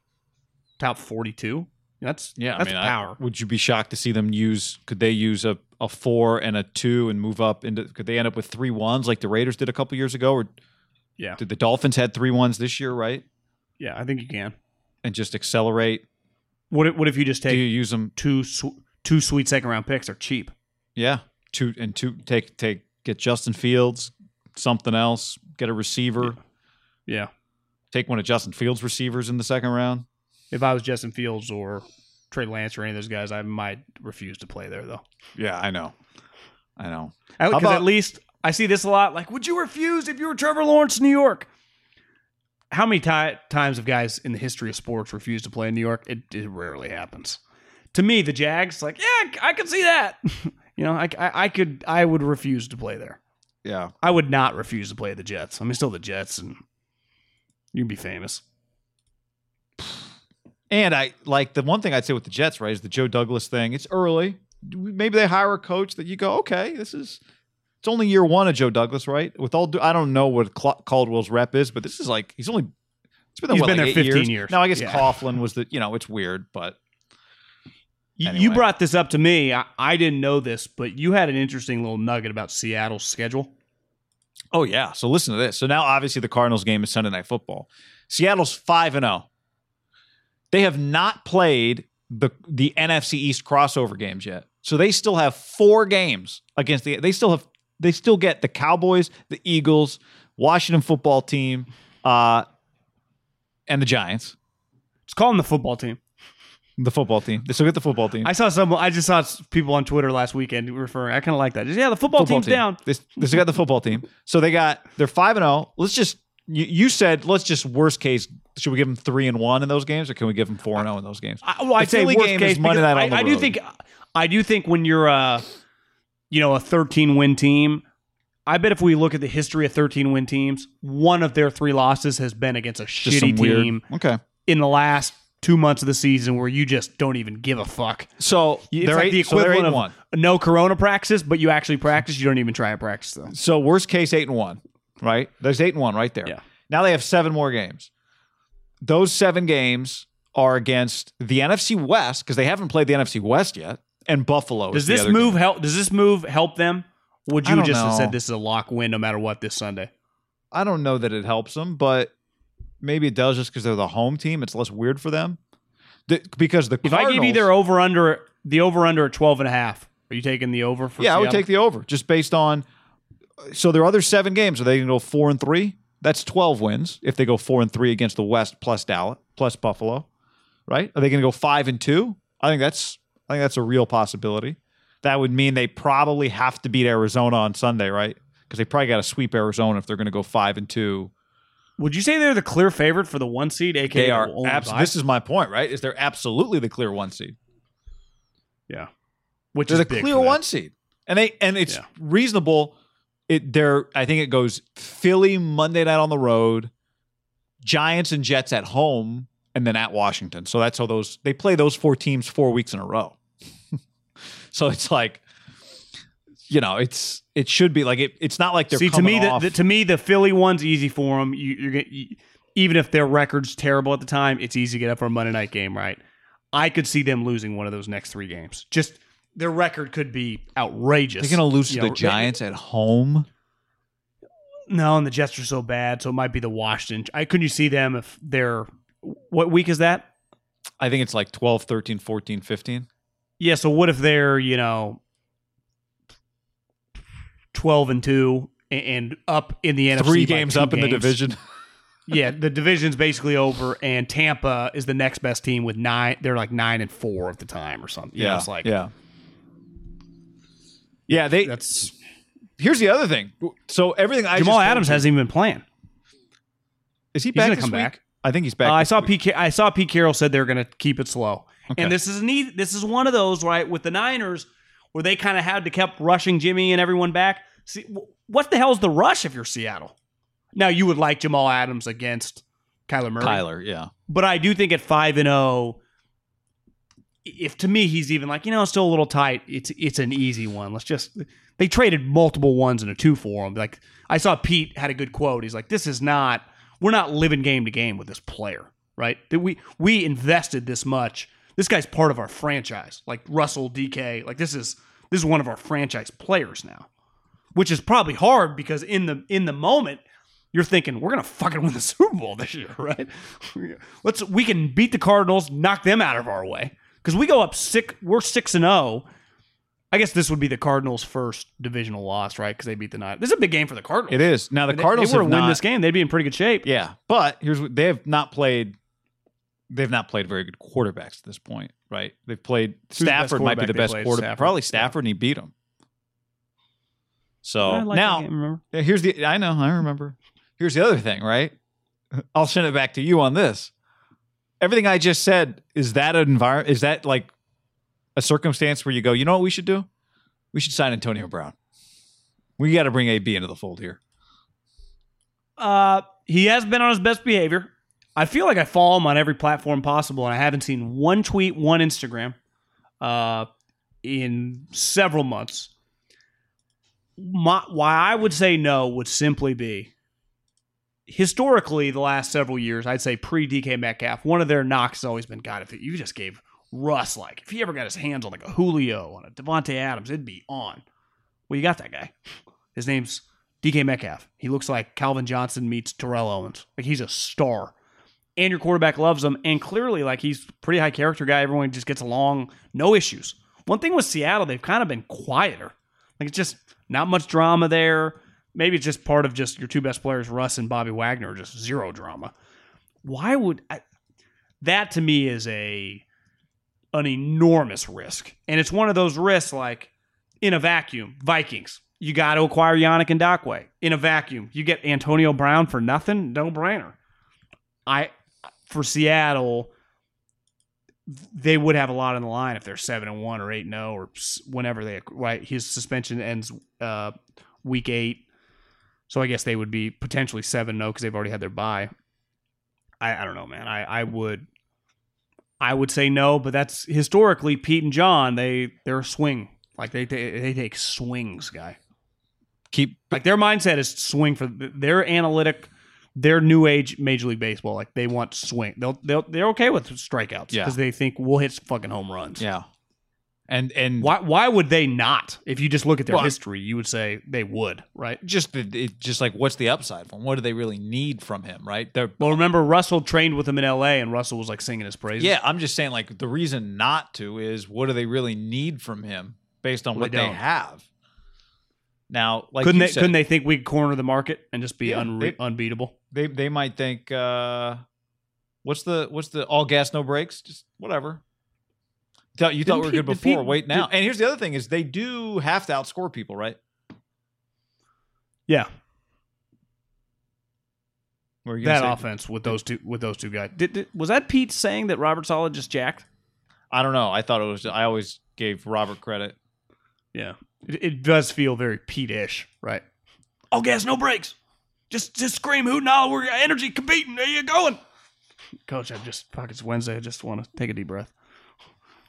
top forty-two. That's Yeah, That's I mean, I- power. would you be shocked to see them use? Could they use a, a four and a two and move up into? Could they end up with three ones like the Raiders did a couple years ago? Or yeah, did the Dolphins had three ones this year, right? yeah. I think you can. And just accelerate. What if, what if you just Do take you use them? two sw- two sweet second round picks? They're cheap. Yeah, two and two. Take take get Justin Fields, something else. Get a receiver. Yeah. Take one of Justin Fields' receivers in the second round. If I was Justin Fields or Trey Lance or any of those guys, I might refuse to play there though. Yeah, I know. I know. Because at least I see this a lot. Like, would you refuse if you were Trevor Lawrence, in New York? How many ti- times have guys in the history of sports refused to play in New York? It, it rarely happens. To me, the Jags, like, yeah, I can see that. [LAUGHS] you know, I, I, I could, I would refuse to play there. Yeah. I would not refuse to play the Jets. I mean, still the Jets, and you'd be famous. And I like the one thing I'd say with the Jets, right, is the Joe Douglas thing. It's early. Maybe they hire a coach that you go, okay, this is. It's only year one of Joe Douglas, right? With all, I don't know what Caldwell's rep is, but this is like he's only. It's been there, He's what, been like there 15 years. Now I guess Yeah. Coughlin was the, you know, it's weird, but You, Anyway. you brought this up to me. I, I didn't know this, but you had an interesting little nugget about Seattle's schedule. Oh yeah. So listen to this. So now obviously the Cardinals game is Sunday night football. Seattle's 5 and 0. They have not played the the NFC East crossover games yet. So they still have 4 games against the they still have they still get the Cowboys, the Eagles, Washington football team, uh and the Giants. Just call them the football team. The football team. They still get the football team. I saw some. I just saw people on Twitter last weekend referring. I kind of like that. Just, yeah, the football, football team's team. down. They, they still got the football team. So they got they're five and zero. Let's just you, you said let's just worst case. Should we give them three and one in those games, or can we give them four and zero in those games? I, well, I'd say worst game case. is Monday night on the I, I do think. I do think when you're a, you know, a 13 win team, I bet if we look at the history of 13 win teams, one of their three losses has been against a Just shitty weird- team Okay. in the last two months of the season where you just don't even give a fuck. So It's they're like eight, the so they're equivalent eight and of one. no corona practice, but you actually practice. You don't even try and practice though. So worst case eight and one, right? There's eight and one right there. Yeah. Now they have seven more games. Those seven games are against the NFC West because they haven't played the NFC West yet, and Buffalo. Does this move game. help? Does this move help them? Would you just have said this is a lock win no matter what this Sunday? I don't know that it helps them, but maybe it does just because they're the home team. It's less weird for them. The- because the If I give you Cardinals- their over under the over under at 12 and a half, are you taking the over for yeah, I would take the over just based on. So their other seven games are they going to go four and three? That's twelve wins if they go four and three against the West plus Dallas plus Buffalo, right? Are they going to go five and two? I think that's I think that's a real possibility. That would mean they probably have to beat Arizona on Sunday, right? Because they probably got to sweep Arizona if they're going to go five and two. Would you say they're the clear favorite for the one seed? AKA They are. only Abs- this is my point, right? Is they're absolutely the clear one seed. yeah, which They're is the clear one seed, and they and it's Yeah. reasonable. It there, I think it goes Philly Monday night on the road, Giants and Jets at home, and then at Washington. So that's how those they play those four teams four weeks in a row. [LAUGHS] so it's like, you know, it's it should be like it. It's not like they're See, to me, the, the, to me, the Philly one's easy for them. You, you're gonna, you, even if their record's terrible at the time, it's easy to get up for a Monday night game, right? I could see them losing one of those next three games. Just their record could be outrageous. they're going to lose to You the know, Giants at home. No, and the Jets are so bad, so it might be the Washington. I couldn't you see them if they're what week is that? I think it's like 12, 13, 14, 15. Yeah, so what if they're, you know, 12 and 2 and up in the NFC Three games up in the division. [LAUGHS] Yeah, the division's basically over and Tampa is the next best team with 9 they're like 9 and 4 at the time or something. You know, yeah, it's like yeah, yeah. They that's here's the other thing. So everything I Jamal Adams hasn't even been playing. is he He's back gonna this come week? back. I think he's back. Uh, I saw week. Pete. I saw Pete Carroll said they're going to keep it slow, Okay. and this is neat. This is one of those right with the Niners where they kind of had to kept rushing Jimmy and everyone back. See, what the hell's the rush if you're Seattle? Now you would like Jamal Adams against Kyler Murray, Kyler, yeah. but I do think at five and zero, if to me he's even like you know it's still a little tight. It's it's an easy one. Let's just they traded multiple ones and a two for him. Like I saw Pete had a good quote. He's like, "This is not we're not living game to game with this player, right? That we we invested this much. This guy's part of our franchise. Like Russell DK. Like this is this is one of our franchise players now." Which is probably hard because in the in the moment you're thinking we're gonna fucking win the Super Bowl this year, [LAUGHS] right? Let's we can beat the Cardinals, knock them out of our way because we go up six. We're six and zero. I guess this would be the Cardinals' first divisional loss, right? Because they beat the Niners. This is a big game for the Cardinals. It is. Now the If they- Cardinals they were have to win not, this game, they'd be in pretty good shape. Yeah, but here's what they have not played. They've not played very good quarterbacks at this point, right? They've played the best Stafford might be the best quarterback, Stafford. probably Stafford, and he beat him. So I like now game, Here's the I know, I remember. Here's the other thing, right? I'll send it back to you on this. Everything I just said, is that an environment is that like a circumstance where you go, you know what we should do? We should sign Antonio Brown. We got to bring AB into the fold here. Uh, he has been on his best behavior. I feel like I follow him on every platform possible, and I haven't seen one tweet, one Instagram, uh, in several months. My, why I would say no would simply be historically the last several years. I'd say pre DK Metcalf. One of their knocks has always been God. If you just gave Russ like if he ever got his hands on like a Julio on a Davante Adams, it'd be on. Well, you got that guy. His name's DK Metcalf. He looks like Calvin Johnson meets Terrell Owens. Like he's a star. And your quarterback loves him. And clearly, like he's pretty high character guy. Everyone just gets along, no issues. One thing with Seattle, they've kind of been quieter. Like it's just not much drama there. Maybe it's just part of just your two best players, Russ and Bobby Wagner, just zero drama. Why would I, that to me is a an enormous risk, and it's one of those risks like in a vacuum. Vikings, you got to acquire Yannick Ngakoue. In a vacuum, you get Antonio Brown for nothing. No brainer. I for Seattle, they would have a lot on the line if they're seven and one or eight and zero or whenever they right. His suspension ends uh, week eight, so I guess they would be potentially seven zero because they've already had their bye. I, I don't know, man. I, I would I would say no, but that's historically Pete and John. They they're a swing like they they, they take swings, guy. Keep Like their mindset is swing for their analytic, their new age Major League Baseball. Like they want swing. They'll they'll they're okay with strikeouts Yeah. because they think we'll hit fucking home runs. yeah. And and Why why would they not? If you just look at their Well, history, you would say they would, right? just the it, just like what's the upside from? What do they really need from him, right? They're Well, remember Russell trained with him in L.A. and Russell was like singing his praises. Yeah, I'm just saying like the reason not to is what do they really need from him based on Well, what they they, have. Now, like couldn't they said, couldn't they think we corner the market and just be Yeah, unre- they- unbeatable? they they might think uh what's the what's the all gas no brakes just whatever thought you thought we were good Pete- before Pete- wait now did- and here's the other thing is they do have to outscore people right Yeah, Were you that say- offense with those two with those two guys. Did, did- was that Pete saying that Robert Saleh just jacked? i don't know i thought it was i always gave robert credit Yeah, it, it does feel very Pete-ish, right? All gas, no brakes. Just just scream, hoot, no, we're energy competing. There you going, Coach. I just fuck. It's Wednesday. I just want to take a deep breath, just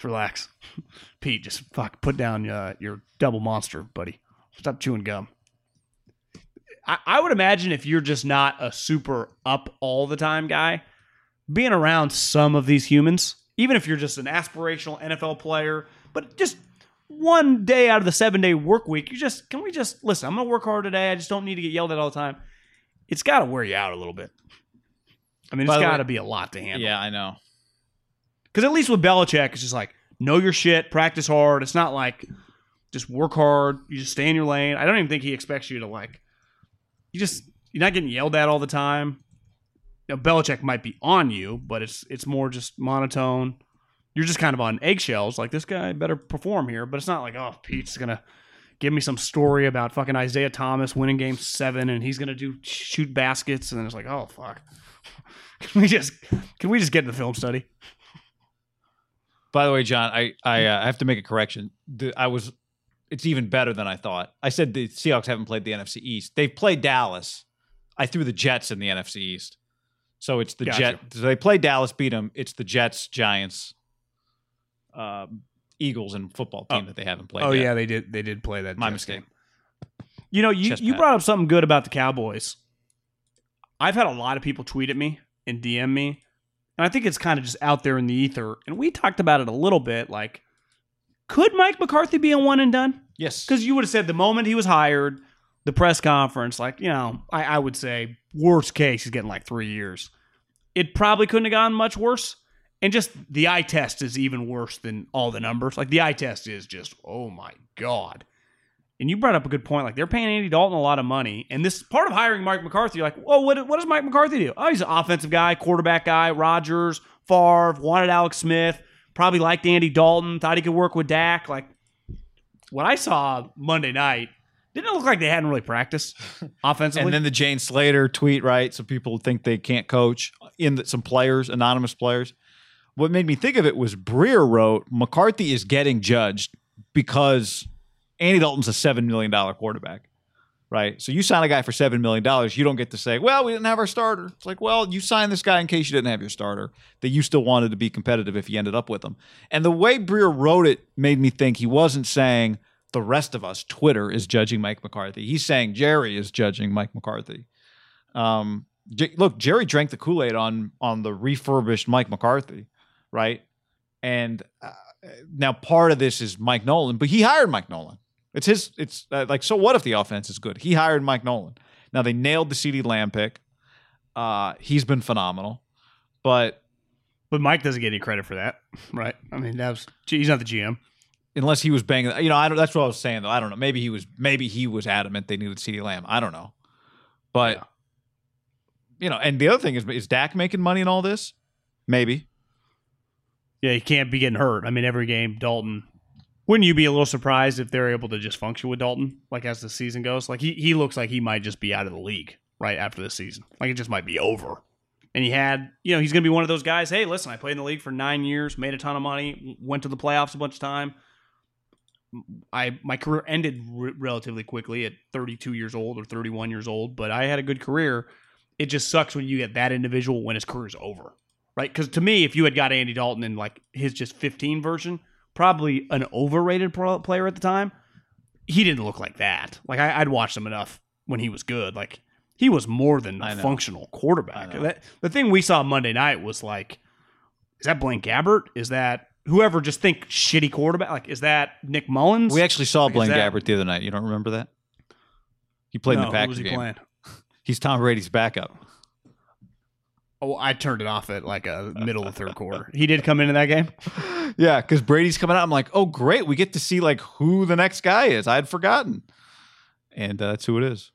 relax. [LAUGHS] Pete, just fuck. Put down uh, your double monster, buddy. Stop chewing gum. I, I would imagine if you're just not a super up all the time guy, being around some of these humans, even if you're just an aspirational NFL player, but just one day out of the seven day work week, you just can we just listen? I'm gonna work hard today. I just don't need to get yelled at all the time. It's got to wear you out a little bit. I mean, By it's got to be a lot to handle. yeah i know Because at least with Belichick, it's just like know your shit, practice hard. It's not like just work hard. You just stay in your lane. I don't even think he expects you to like. You just you're not getting yelled at all the time. Know, Belichick might be on you, but it's it's more just monotone. You're just kind of on eggshells. Like this guy better perform here, but it's not like oh Pete's gonna give me some story about fucking Isaiah Thomas winning game seven and he's gonna do shoot baskets and it's like, oh fuck. [LAUGHS] Can we just can we just get in the film study? By the way, John, I I, uh, I have to make a correction. The, I was, it's even better than I thought. I said the Seahawks haven't played the NFC East. They've played Dallas. I threw the Jets in the NFC East, so it's the Gotcha. Jet. So they play Dallas, beat them. It's the Jets, Giants, um, Eagles, and football team Oh. that they haven't played. Oh yet. yeah, they did they did play that. My Jets mistake. game. You know, you, Chest you pat. brought up something good about the Cowboys. I've had a lot of people tweet at me and DM me, and I think it's kind of just out there in the ether. And we talked about it a little bit. Like, could Mike McCarthy be a one and done? Yes, Because you would have said the moment he was hired, the press conference, like, you know, I, I would say worst case, he's getting like three years. It probably couldn't have gone much worse. And just the eye test is even worse than all the numbers. Like the eye test is just, oh my God. And you brought up a good point. Like they're paying Andy Dalton a lot of money. And this part of hiring Mike McCarthy, like, well, what, what does Mike McCarthy do? Oh, he's an offensive guy, quarterback guy, Rodgers, Favre, wanted Alex Smith, probably liked Andy Dalton, thought he could work with Dak. Like what I saw Monday night, didn't it look like they hadn't really practiced [LAUGHS] offensively? and then the Jane Slater tweet, right? So people think they can't coach in the, some players, anonymous players. What made me think of it was Breer wrote McCarthy is getting judged because Andy Dalton's a seven million dollar quarterback, right? So you sign a guy for seven million dollars, you don't get to say, "Well, we didn't have our starter." It's like, well, you signed this guy in case you didn't have your starter that you still wanted to be competitive if you ended up with him. And the way Breer wrote it made me think he wasn't saying the rest of us, Twitter, is judging Mike McCarthy. He's saying Jerry is judging Mike McCarthy. Um, J- look, Jerry drank the Kool Aid on on the refurbished Mike McCarthy, right? And uh, now part of this is Mike Nolan, but he hired Mike Nolan. It's his. It's uh, like so. What if the offense is good? He hired Mike Nolan. Now they nailed the CeeDee Lamb pick. Uh, he's been phenomenal, but but Mike doesn't get any credit for that, [LAUGHS] right? I mean, that was he's not the GM. unless he was banging, you know, I don't. That's what I was saying though. I don't know. Maybe he was. Maybe he was adamant they needed CeeDee Lamb. I don't know, but Yeah. you know, and the other thing is, is Dak making money in all this? Maybe. Yeah, he can't be getting hurt. I mean, every game, Dalton. Wouldn't you be a little surprised if they're able to just function with Dalton, like as the season goes? Like he he looks like he might just be out of the league right after the season. Like it just might be over. And he had, you know, he's going to be one of those guys. Hey, listen, I played in the league for nine years, made a ton of money, went to the playoffs a bunch of time. I my career ended re- relatively quickly at 32 years old or 31 years old, but I had a good career. It just sucks when you get that individual when his career's over, right? Because to me, if you had got Andy Dalton in like his just 15 version, probably an overrated pro- player at the time, he didn't look like that. Like I, I'd watched him enough when he was good. Like he was more than a functional quarterback. That, the thing we saw Monday night was like, is that Blaine Gabbert? Is that whoever just think shitty quarterback? Like, is that Nick Mullens? We actually saw Like, Blaine that- Gabbert the other night. You don't remember that? He played no, in the Packers he game. playing? [LAUGHS] He's Tom Brady's backup. Oh, I turned it off at like a middle of third quarter. [LAUGHS] He did come into that game. Yeah, because Brady's coming out. I'm like, oh great, we get to see like who the next guy is. I had forgotten, and uh, that's who it is.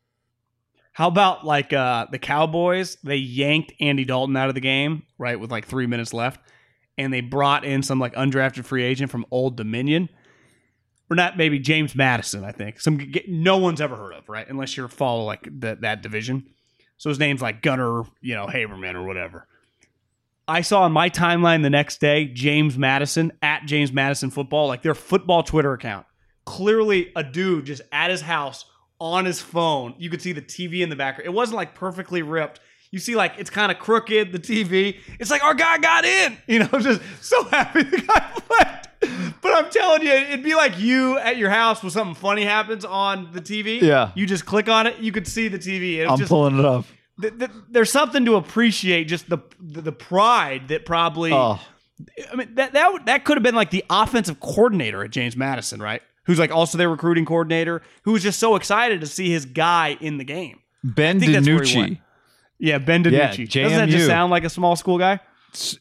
How about like uh, the Cowboys? They yanked Andy Dalton out of the game right with like three minutes left, and they brought in some like undrafted free agent from Old Dominion, or not maybe James Madison. I think some no one's ever heard of right unless you're follow like that that division. So his name's like Gunner, you know, Haberman or whatever. I saw on my timeline the next day James Madison at James Madison Football, like their football Twitter account. Clearly, a dude just at his house on his phone. You could see the TV in the background. It wasn't like perfectly ripped. You see, like it's kind of crooked. The TV. It's like our guy got in. You know, [LAUGHS] just so happy the guy [LAUGHS] played. But I'm telling you, it'd be like you at your house when something funny happens on the TV. Yeah. You just click on it, you could see the TV. I'm just, pulling it up. th- th- there's something to appreciate. Just the the, the pride that probably. Oh, I mean that that that could have been like the offensive coordinator at James Madison, right? Who's like also their recruiting coordinator, who was just so excited to see his guy in the game. Ben think that's where he went. DiNucci. Yeah, Ben Yeah, DiNucci. Doesn't that just sound like a small school guy?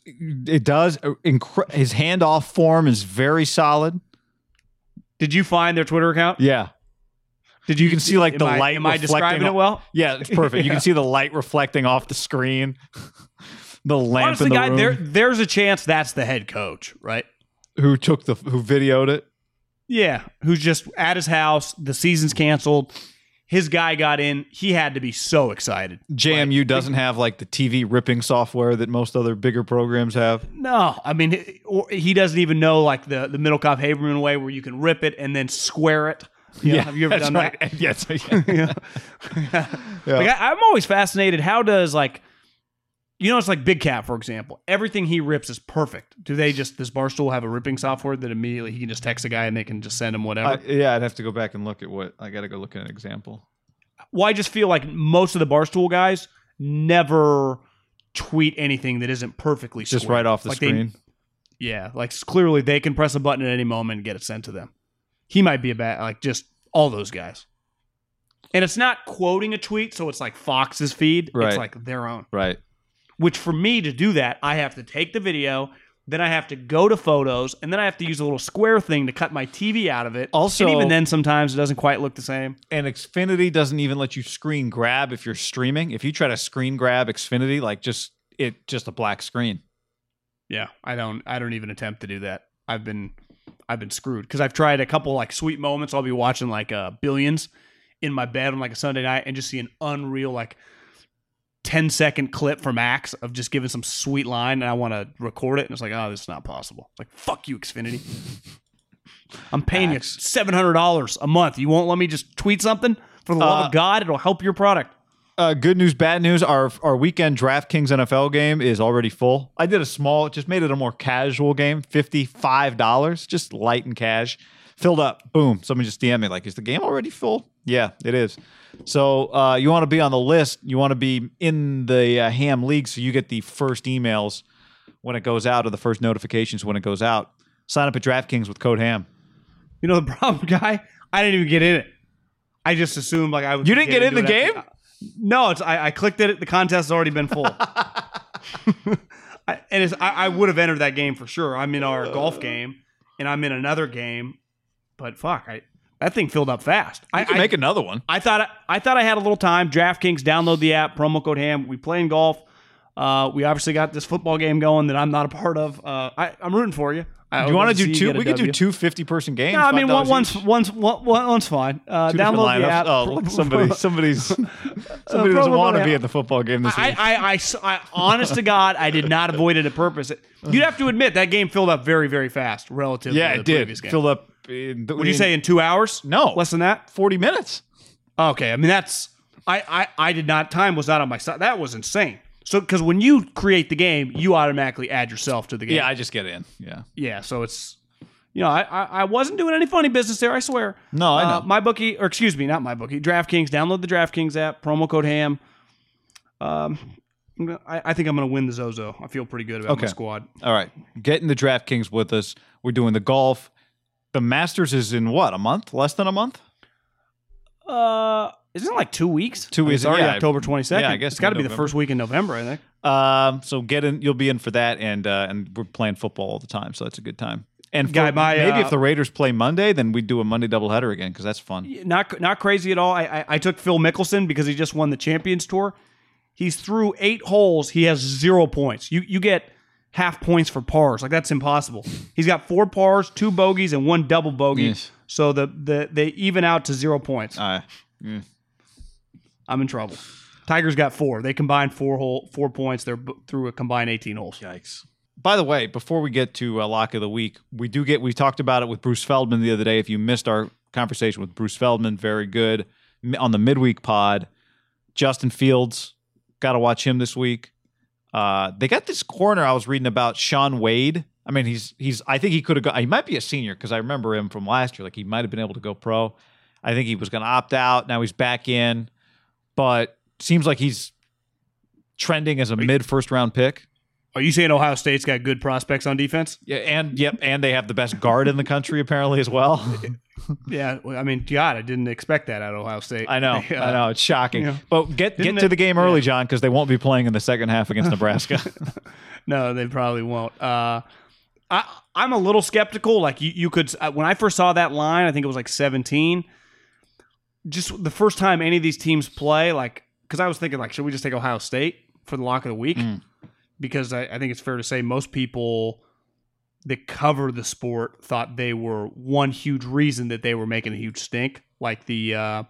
It does. Uh, Incre- his handoff form is very solid. Did you find their Twitter account? Yeah, Did you can see like the I, light. Am I reflecting describing off- it well? Yeah, it's perfect. You can see the light reflecting off the screen. [LAUGHS] the lamp Honestly, in the guy, room. there there's a chance that's the head coach, right? who took the who videoed it? Yeah, who's just at his house. The season's canceled. His guy got in. He had to be so excited. JMU doesn't have like the TV ripping software that most other bigger programs have. No, I mean he- he doesn't even know like the the Middlekauff Haberman way where you can rip it and then square it. [LAUGHS] You know, have you ever done right. that? [LAUGHS] Yes. [LAUGHS] Yeah. Like I, I'm always fascinated. How does like, you know, it's like Big Cat for example. Everything he rips is perfect. Do they just does Barstool have a ripping software that immediately he can just text a guy and they can just send him whatever? I- yeah, I'd have to go back and look at what I got to go look at an example. well, I just feel like most of the Barstool guys never tweet anything that isn't perfectly Just squared. right off the Like, they- screen. yeah, like clearly they can press a button at any moment and get it sent to them. He might be a bad like just all those guys. And it's not quoting a tweet, so it's like Fox's feed. Right. It's like their own. right. Which for me to do that, I have to take the video, then I have to go to photos, and then I have to use a little square thing to cut my TV out of it. Also- and even then, sometimes it doesn't quite look the same. And Xfinity doesn't even let you screen grab if you're streaming. If you try to screen grab Xfinity, like just it just a black screen. Yeah, I don't. I don't even attempt to do that. I've been, I've been screwed because I've tried a couple like sweet moments. I'll be watching like uh, billions in my bed on like a Sunday night and just see an unreal like 10 second clip from Axe of just giving some sweet line, and I want to record it, and it's like, oh, this is not possible. It's like, fuck you, Xfinity. [LAUGHS] I'm paying Axe. you seven hundred dollars a month. You won't let me just tweet something for the love Uh, of God. It'll help your product. Uh, good news, bad news. Our our weekend DraftKings NFL game is already full. I did a small, just made it a more casual game, fifty five dollars, just light and cash, filled up. Boom. Someone just DM me like, is the game already full? Yeah, it is. So uh, you want to be on the list. You want to be in the uh, Ham League, so you get the first emails when it goes out, or the first notifications when it goes out. Sign up at DraftKings with code Ham. You know the [LAUGHS] problem, guy? I didn't even get in it. I just assumed like I would. You didn't get in the game? after- No, it's I, I clicked it. The contest has already been full. [LAUGHS] I, and it's, I, I would have entered that game for sure. I'm in our golf game, and I'm in another game. But fuck, I that thing filled up fast. I, can I, make another one. I thought I, I thought I had a little time. DraftKings, download the app, promo code Ham. We playing golf. Uh, we obviously got this football game going that I'm not a part of. Uh, I, I'm rooting for you. I You want to do two? We could do two 50 person games. No, I mean one, $5 one's one's one, one- one's fine. Uh, download the app. Oh, somebody, [LAUGHS] somebody's, somebody doesn't want to be at the football game this I, week. I, I, I- honest to God, I did not avoid it on purpose. You'd have to admit that game filled up very, very fast relative. yeah, to the it did. Game. Filled up. In, Would you say in two hours? No. less than that. 40 minutes? Okay, I mean that's I, I, I did not. Time was not on my side. That was insane. So because when you create the game, you automatically add yourself to the game. Yeah, I just get in. Yeah. yeah. So it's. You know, I, I I wasn't doing any funny business there. I swear. No, I Uh, know. my bookie, or excuse me, not my bookie. DraftKings. Download the DraftKings app. Promo code Ham. Um, I, I think I'm going to win the Zozo. I feel pretty good about Okay. my squad. All right. getting in the DraftKings with us. We're doing the golf. The Masters is in what? A month? Less than a month? Uh, isn't it like two weeks? Two I mean, weeks, It's already yeah. October 22nd. Yeah, I guess it's got to be the first week in November. I think. Um, so get in. You'll be in for that, and uh, and we're playing football all the time, so that's a good time. And for, Guy, my, maybe uh, if the Raiders play Monday, then we do a Monday doubleheader again because that's fun. Not not crazy at all. I, I I took Phil Mickelson because he just won the Champions Tour. He's through eight holes. He has zero points. You you get half points for pars. Like that's impossible. He's got four pars, two bogeys, and one double bogey. Yes. So the, the they even out to zero points. Uh, I'm in trouble. Tigers got four. They combined four hole four points. They're b- through a combined 18 holes. Yikes. By the way, before we get to uh, lock of the week, we do get we talked about it with Bruce Feldman the other day. If you missed our conversation with Bruce Feldman, very good on the midweek pod. Justin Fields, got to watch him this week. Uh, they got this corner I was reading about Shaun Wade. I mean, he's he's. I think he could have. He might be a senior because I remember him from last year. Like he might have been able to go pro. I think he was going to opt out. Now he's back in, but seems like he's trending as a mid first round pick. Are you saying Ohio State's got good prospects on defense? Yeah, and yep, and they have the best guard in the country apparently as well. [LAUGHS] Yeah. well, I mean, God, I didn't expect that out of Ohio State. I know, Yeah. [LAUGHS] I know, it's shocking. Yeah. But get get to the game early, John, because they won't be playing in the second half against [LAUGHS] Nebraska. No, they probably won't. Uh, I I'm a little skeptical. Like you, you could uh, when I first saw that line, I think it was like 17. Just the first time any of these teams play, like because I was thinking like, should we just take Ohio State for the lock of the week? Mm. Because I, I think it's fair to say most people that cover the sport thought they were one huge reason that they were making a huge stink, like the uh,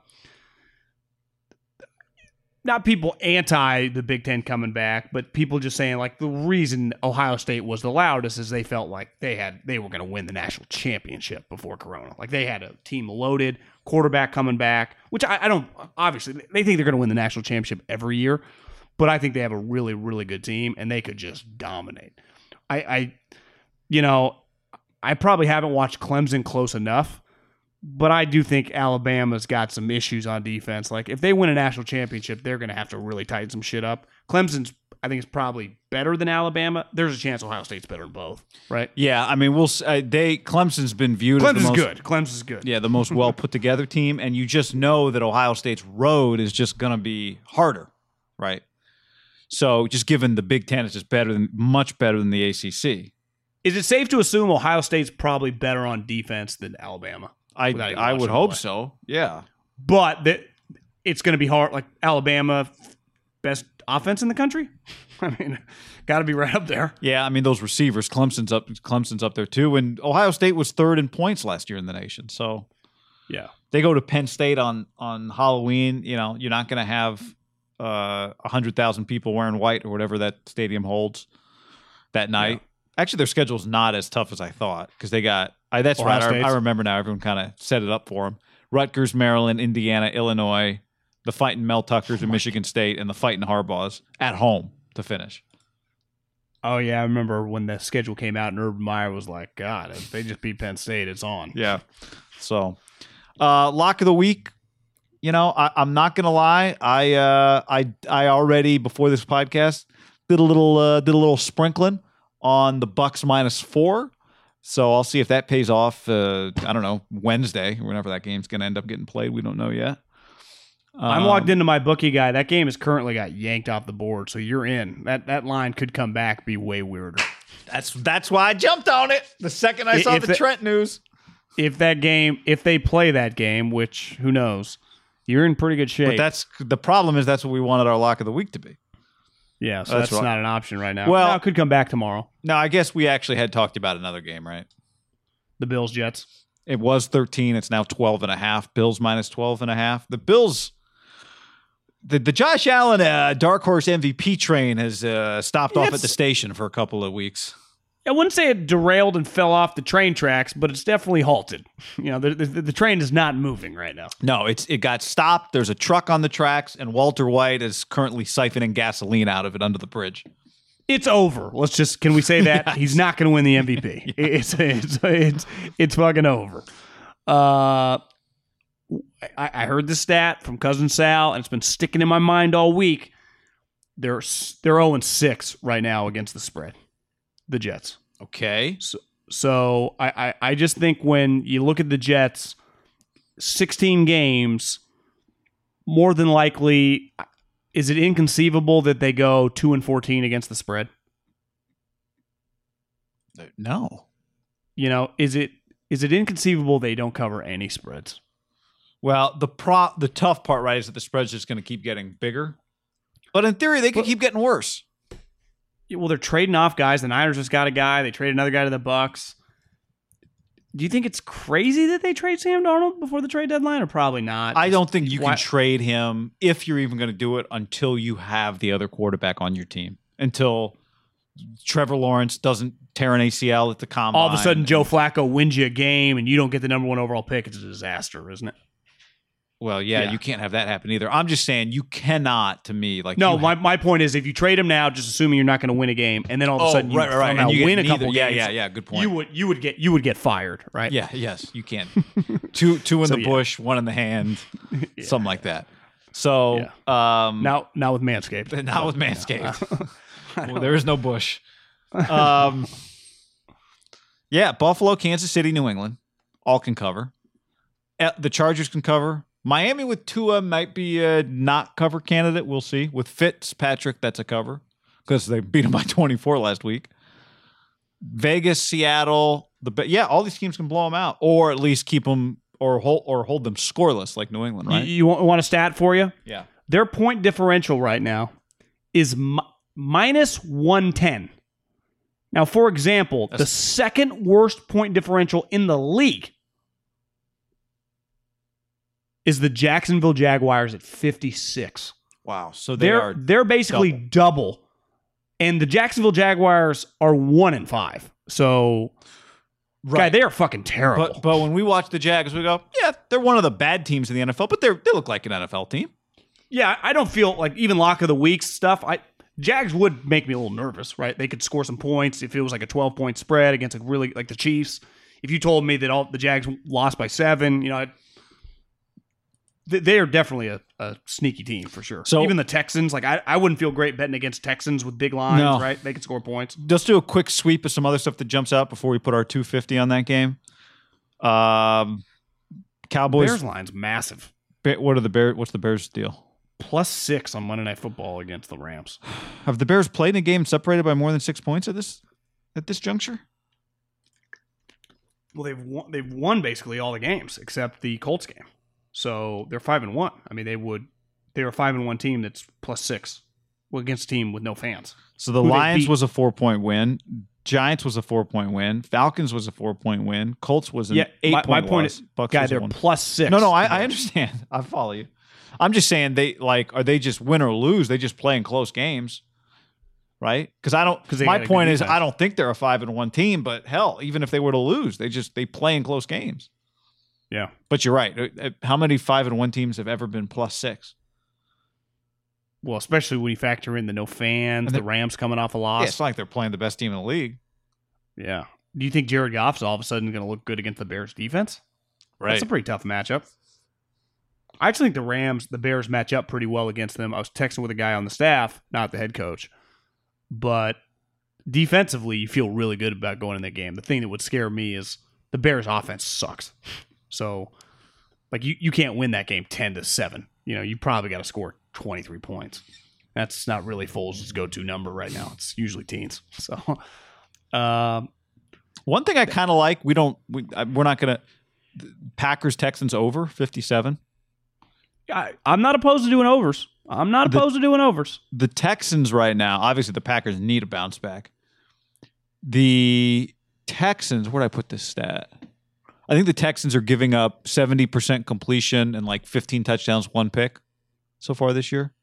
not people anti the Big Ten coming back, but people just saying like the reason Ohio State was the loudest is they felt like they had they were going to win the national championship before Corona. Like they had a team loaded, quarterback coming back, which I, I don't obviously they think they're going to win the national championship every year, but I think they have a really really good team and they could just dominate. I, I you know, I probably haven't watched Clemson close enough but I do think Alabama's got some issues on defense. Like if they win a national championship, they're going to have to really tighten some shit up. Clemson's I think is probably better than Alabama. There's a chance Ohio State's better than both, right? Yeah, I mean, we'll uh, they Clemson's been viewed as the Clemson's most, good. Clemson's good. Yeah, the most well put together team, and you just know that Ohio State's road is just going to be harder, right? So, just given the Big Ten is just better than much better than the ACC. Is it safe to assume Ohio State's probably better on defense than Alabama? I I would hope play. so. Yeah. But that it's going to be hard. Like Alabama, best offense in the country. [LAUGHS] I mean, got to be right up there. Yeah, I mean those receivers, Clemson's up Clemson's up there too, and Ohio State was third in points last year in the nation. So Yeah. they go to Penn State on on Halloween. You know, you're not going to have uh, a hundred thousand people wearing white or whatever that stadium holds that night. Actually, their schedule's not as tough as I thought because they got. I, that's Ohio right. I, I remember now. Everyone kind of set it up for them. Rutgers, Maryland, Indiana, Illinois, the fighting Mel Tuckers in Michigan State, and the fighting Harbaughs at home to finish. Oh yeah, I remember when the schedule came out and Urban Meyer was like, "God, if they just beat Penn State, it's on." Yeah. So, uh, lock of the week. You know, I, I'm not gonna lie. I uh, I I already before this podcast did a little uh, did a little sprinkling on the Bucs minus four. So I'll see if that pays off. Uh, I don't know Wednesday, whenever that game's gonna end up getting played. We don't know yet. I'm Um, logged into my bookie guy. That game has currently got yanked off the board, so you're in. That that line could come back, be way weirder. That's that's why I jumped on it the second I I- saw if the the- Trent news. If that game, if they play that game, which who knows, you're in pretty good shape. But that's the problem is that's what we wanted our lock of the week to be. yeah, so that's that's, not an option right now. Well- Well, it could come back tomorrow. Now I guess we actually had talked about another game, right? The Bills Jets. It was 13. It's now 12 and a half. Bills minus 12 and a half. The Bills, the, the Josh Allen uh, dark horse MVP train has uh, stopped off at the station for a couple of weeks. I wouldn't say it derailed and fell off the train tracks, but it's definitely halted. [LAUGHS] You know, the, the, the train is not moving right now. No, it's it got stopped. There's a truck on the tracks, and Walter White is currently siphoning gasoline out of it under the bridge. It's over. Let's just can we say that [LAUGHS] Yes. he's not going to win the MVP? [LAUGHS] It's it's it's it's fucking over. Uh, I, I heard this stat from cousin Sal, and it's been sticking in my mind all week. They're they're zero and six right now against the spread. The Jets. Okay. So so I, I, I just think when you look at the Jets, 16 games, more than likely, is it inconceivable that they go 2 and 14 against the spread? Uh, no. You know, is it is it inconceivable they don't cover any spreads? Well, the pro the tough part, right, is that the spread's just going to keep getting bigger. But in theory, they could But- keep getting worse. Well, they're trading off guys. The Niners just got a guy. They traded another guy to the Bucs. Do you think it's crazy that they trade Sam Darnold before the trade deadline, or probably not? I don't think you Why- can trade him if you're even going to do it until you have the other quarterback on your team. Until Trevor Lawrence doesn't tear an ACL at the combine. All of a sudden, Joe Flacco wins you a game, and you don't get the number one overall pick. It's a disaster, isn't it? Well, yeah, Yeah. you can't have that happen either. I'm just saying you cannot. To me, like No, you my, my point is if you trade him now, just assuming you're not going to win a game, and then all of a Oh, sudden you right, right, right. And you win a neither. couple Yeah, games, yeah, yeah. Good point. You would you would get you would get fired, right? Yeah, yes, you can. [LAUGHS] two two in So, the yeah. bush, one in the hand, [LAUGHS] something like that. So, um, Now now with Manscaped. [LAUGHS] not with Manscaped. well, there is no bush. Um, yeah, Buffalo, Kansas City, New England, all can cover. Uh, The Chargers can cover. Miami with Tua might be a not cover candidate. We'll see. With Fitzpatrick, that's a cover because they beat him by [LAUGHS] 24 last week. Vegas, Seattle, the yeah, all these teams can blow them out, or at least keep them or hold or hold them scoreless like New England, You, right? you want, want a stat for you? yeah. Their point differential right now is mi- minus 110. Now, for example, the second worst point differential in the league is the Jacksonville Jaguars at 56. Wow. So they They're are. they're basically double. And the Jacksonville Jaguars are 1 and 5. So guy, Right. they are fucking terrible. But but when we watch the Jags, we go, yeah, they're one of the bad teams in the NFL, but they are they look like an NFL team. Yeah, I don't feel like even lock of the week stuff. I Jags would make me a little nervous, right? They could score some points if it was like a 12 point spread against a really like the Chiefs. If you told me that all the Jags lost by seven, you know, I'd, they, are definitely a, a sneaky team for sure. So- even the Texans, like I, I wouldn't feel great betting against Texans with big lines, No. right? They can score points. Let's do a quick sweep of some other stuff that jumps out before we put our 250 on that game. Um, Cowboys. Bears line's massive, What are the Bears? What's the Bears deal? plus six on Monday Night Football against the Rams. [SIGHS] Have the Bears played in a game separated by more than six points at this at this juncture? Well, they've won, they've won basically all the games except the Colts game. So they're five and one. I mean, they would they're a five and one team that's plus six well, against a team with no fans. So the Who Lions was a four point win. Giants was a four point win. Falcons was a four point win. Colts was an yeah, eight my, point my point loss. is, Bucks guy, they're plus six. No, no, I, I understand. [LAUGHS] I follow you. I'm just saying they like are they just win or lose? They just play in close games, right? Because I don't. Because My got a good point is. I don't think they're a five and one team. But hell, even if they were to lose, they just they play in close games. Yeah, But you're right. Uh, uh, How many five and one teams have ever been plus six? well, especially when you factor in the no fans, the Rams coming off a Yeah, loss. it's not like they're playing the best team in the league. Yeah. Do you think Jared Goff's all of a sudden going to look good against the Bears defense? Right. That's a pretty tough matchup. I actually think the Rams, the Bears match up pretty well against them. I was texting with a guy on the staff, not the head coach, but defensively, you feel really good about going in that game. The thing that would scare me is the Bears' offense sucks. [LAUGHS] So, like, you, you can't win that game 10 to 7. You know, you probably got to score 23 points. That's not really Foles' go to number right now. It's usually teens. [LAUGHS] So, um, One thing I kind of like, we don't, we we're not going to, Packers Texans over 57. I, I'm not opposed to doing overs. I'm not The- opposed to doing overs. The Texans right now, obviously the Packers need a bounce back. The Texans, where did I put this stat? I think the Texans are giving up 70% completion and like 15 touchdowns, one pick so far this year.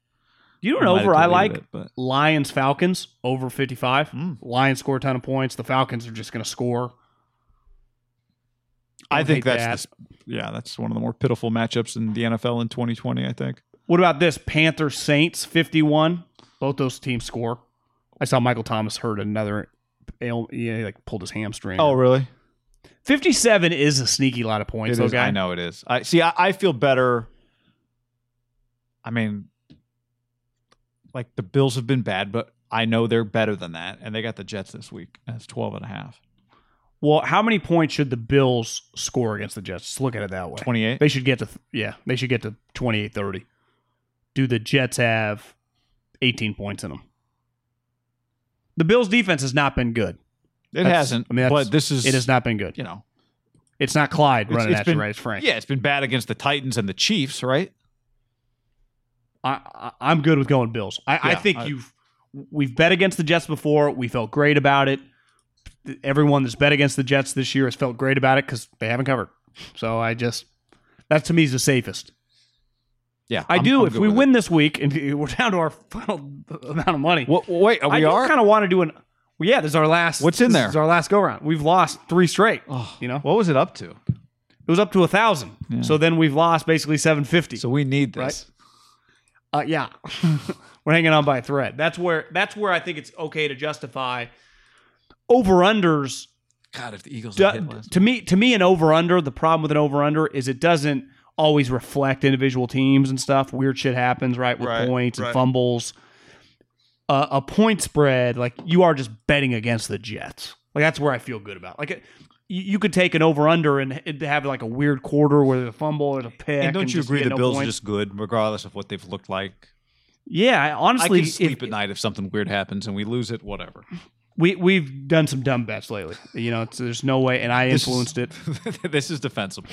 You know I might over I like? it, Lions Falcons over 55. Mm. Lions score a ton of points. The Falcons are just going to score. I Don't think that's the, yeah, that's one of the more pitiful matchups in the NFL in 2020. I think. What about this? Panther Saints 51. Both those teams score. I saw Michael Thomas hurt another. Yeah, he like pulled his hamstring. Oh, really? 57 is a sneaky lot of points. It is. okay, I know it is. I see. I, I feel better. I mean, like the Bills have been bad, but I know they're better than that, and they got the Jets this week. That's 12 and a half. Well, how many points should the Bills score against the Jets? Let's look at it that way. 28. They should get to yeah, they should get to 28-30. Do the Jets have 18 points in them? The Bills defense has not been good. It That's- hasn't. I mean, but this is It has not been good. You know, It's not Clyde running it's at been- you, right? It's Frank. yeah, it's been bad against the Titans and the Chiefs, right? I, I, I'm good with going Bills. I, I think I- you've we've bet against the Jets before. We felt great about it. Everyone that's bet against the Jets this year has felt great about it because they haven't covered. So I just that to me is the safest. Yeah, I I'm- do. I'm if we with it. win this week and [LAUGHS] we're down to our final [LAUGHS] amount of money, wait, we do are. kind of want to do an. Well, yeah, this is our last. What's in there? this there? is our last go round. We've lost three straight. Oh, you know, what was it up to? it was up to a thousand. Yeah. So then we've lost basically seven fifty. So we need this. Uh, yeah, [LAUGHS] we're hanging on by a thread. That's where that's where I think it's okay to justify over unders. God, if the Eagles Do, to me, to me, an over under. The problem with an over under is it doesn't always reflect individual teams and stuff. Weird shit happens, right? With Right, points and fumbles. Uh, a point spread, like you are just betting against the Jets. Like that's where I feel good about. Like it, you, you could take an over under and have like a weird quarter where a fumble or a pick. and don't you just agree the no Bills are just good, regardless of what they've looked like? Yeah, I- honestly, I can sleep if- at night if something weird happens and we lose it. Whatever. We we've done some dumb bets lately. You know, it's, there's no way, and I influenced it. [LAUGHS] this is defensible.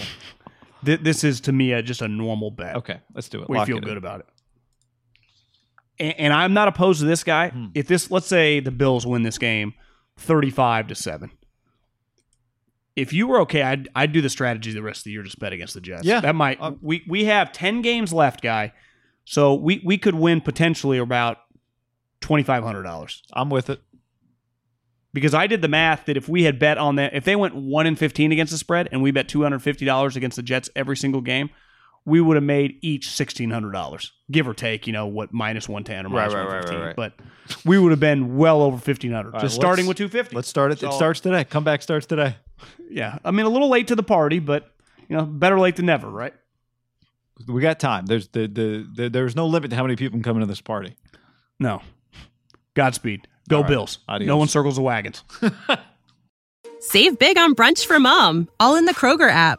Th- This is to me a, just a normal bet. Okay, let's do it. we Lock feel it in. good about it. And, and I'm not opposed to this guy. Hmm. If this, let's say, the Bills win this game, 35 to 7. If you were okay, I'd, I'd do the strategy the rest of the year, just bet against the Jets. Yeah. That might, Uh, we, we have 10 games left, guy. So we, we could win potentially about $2,500 I'm with it. because I did the math that if we had bet on that, if they went 1 and 15 against the spread and we bet $250 against the Jets every single game, we would have made each $1,600, give or take, you know, what, minus 110 or Right, minus right, right, 115. right, right. But we would have been well over 1500 right, just starting let's- with 250 Let's start it. So- it starts today. Comeback starts today. Yeah. I mean, a little late to the party, but, you know, better late than never, right? We got time. There's the, the, the there's no limit to how many people can come into this party. No. Godspeed. Go All right. Bills. Adios. No one circles the wagons. [LAUGHS] Save big on brunch for mom, all in the Kroger app.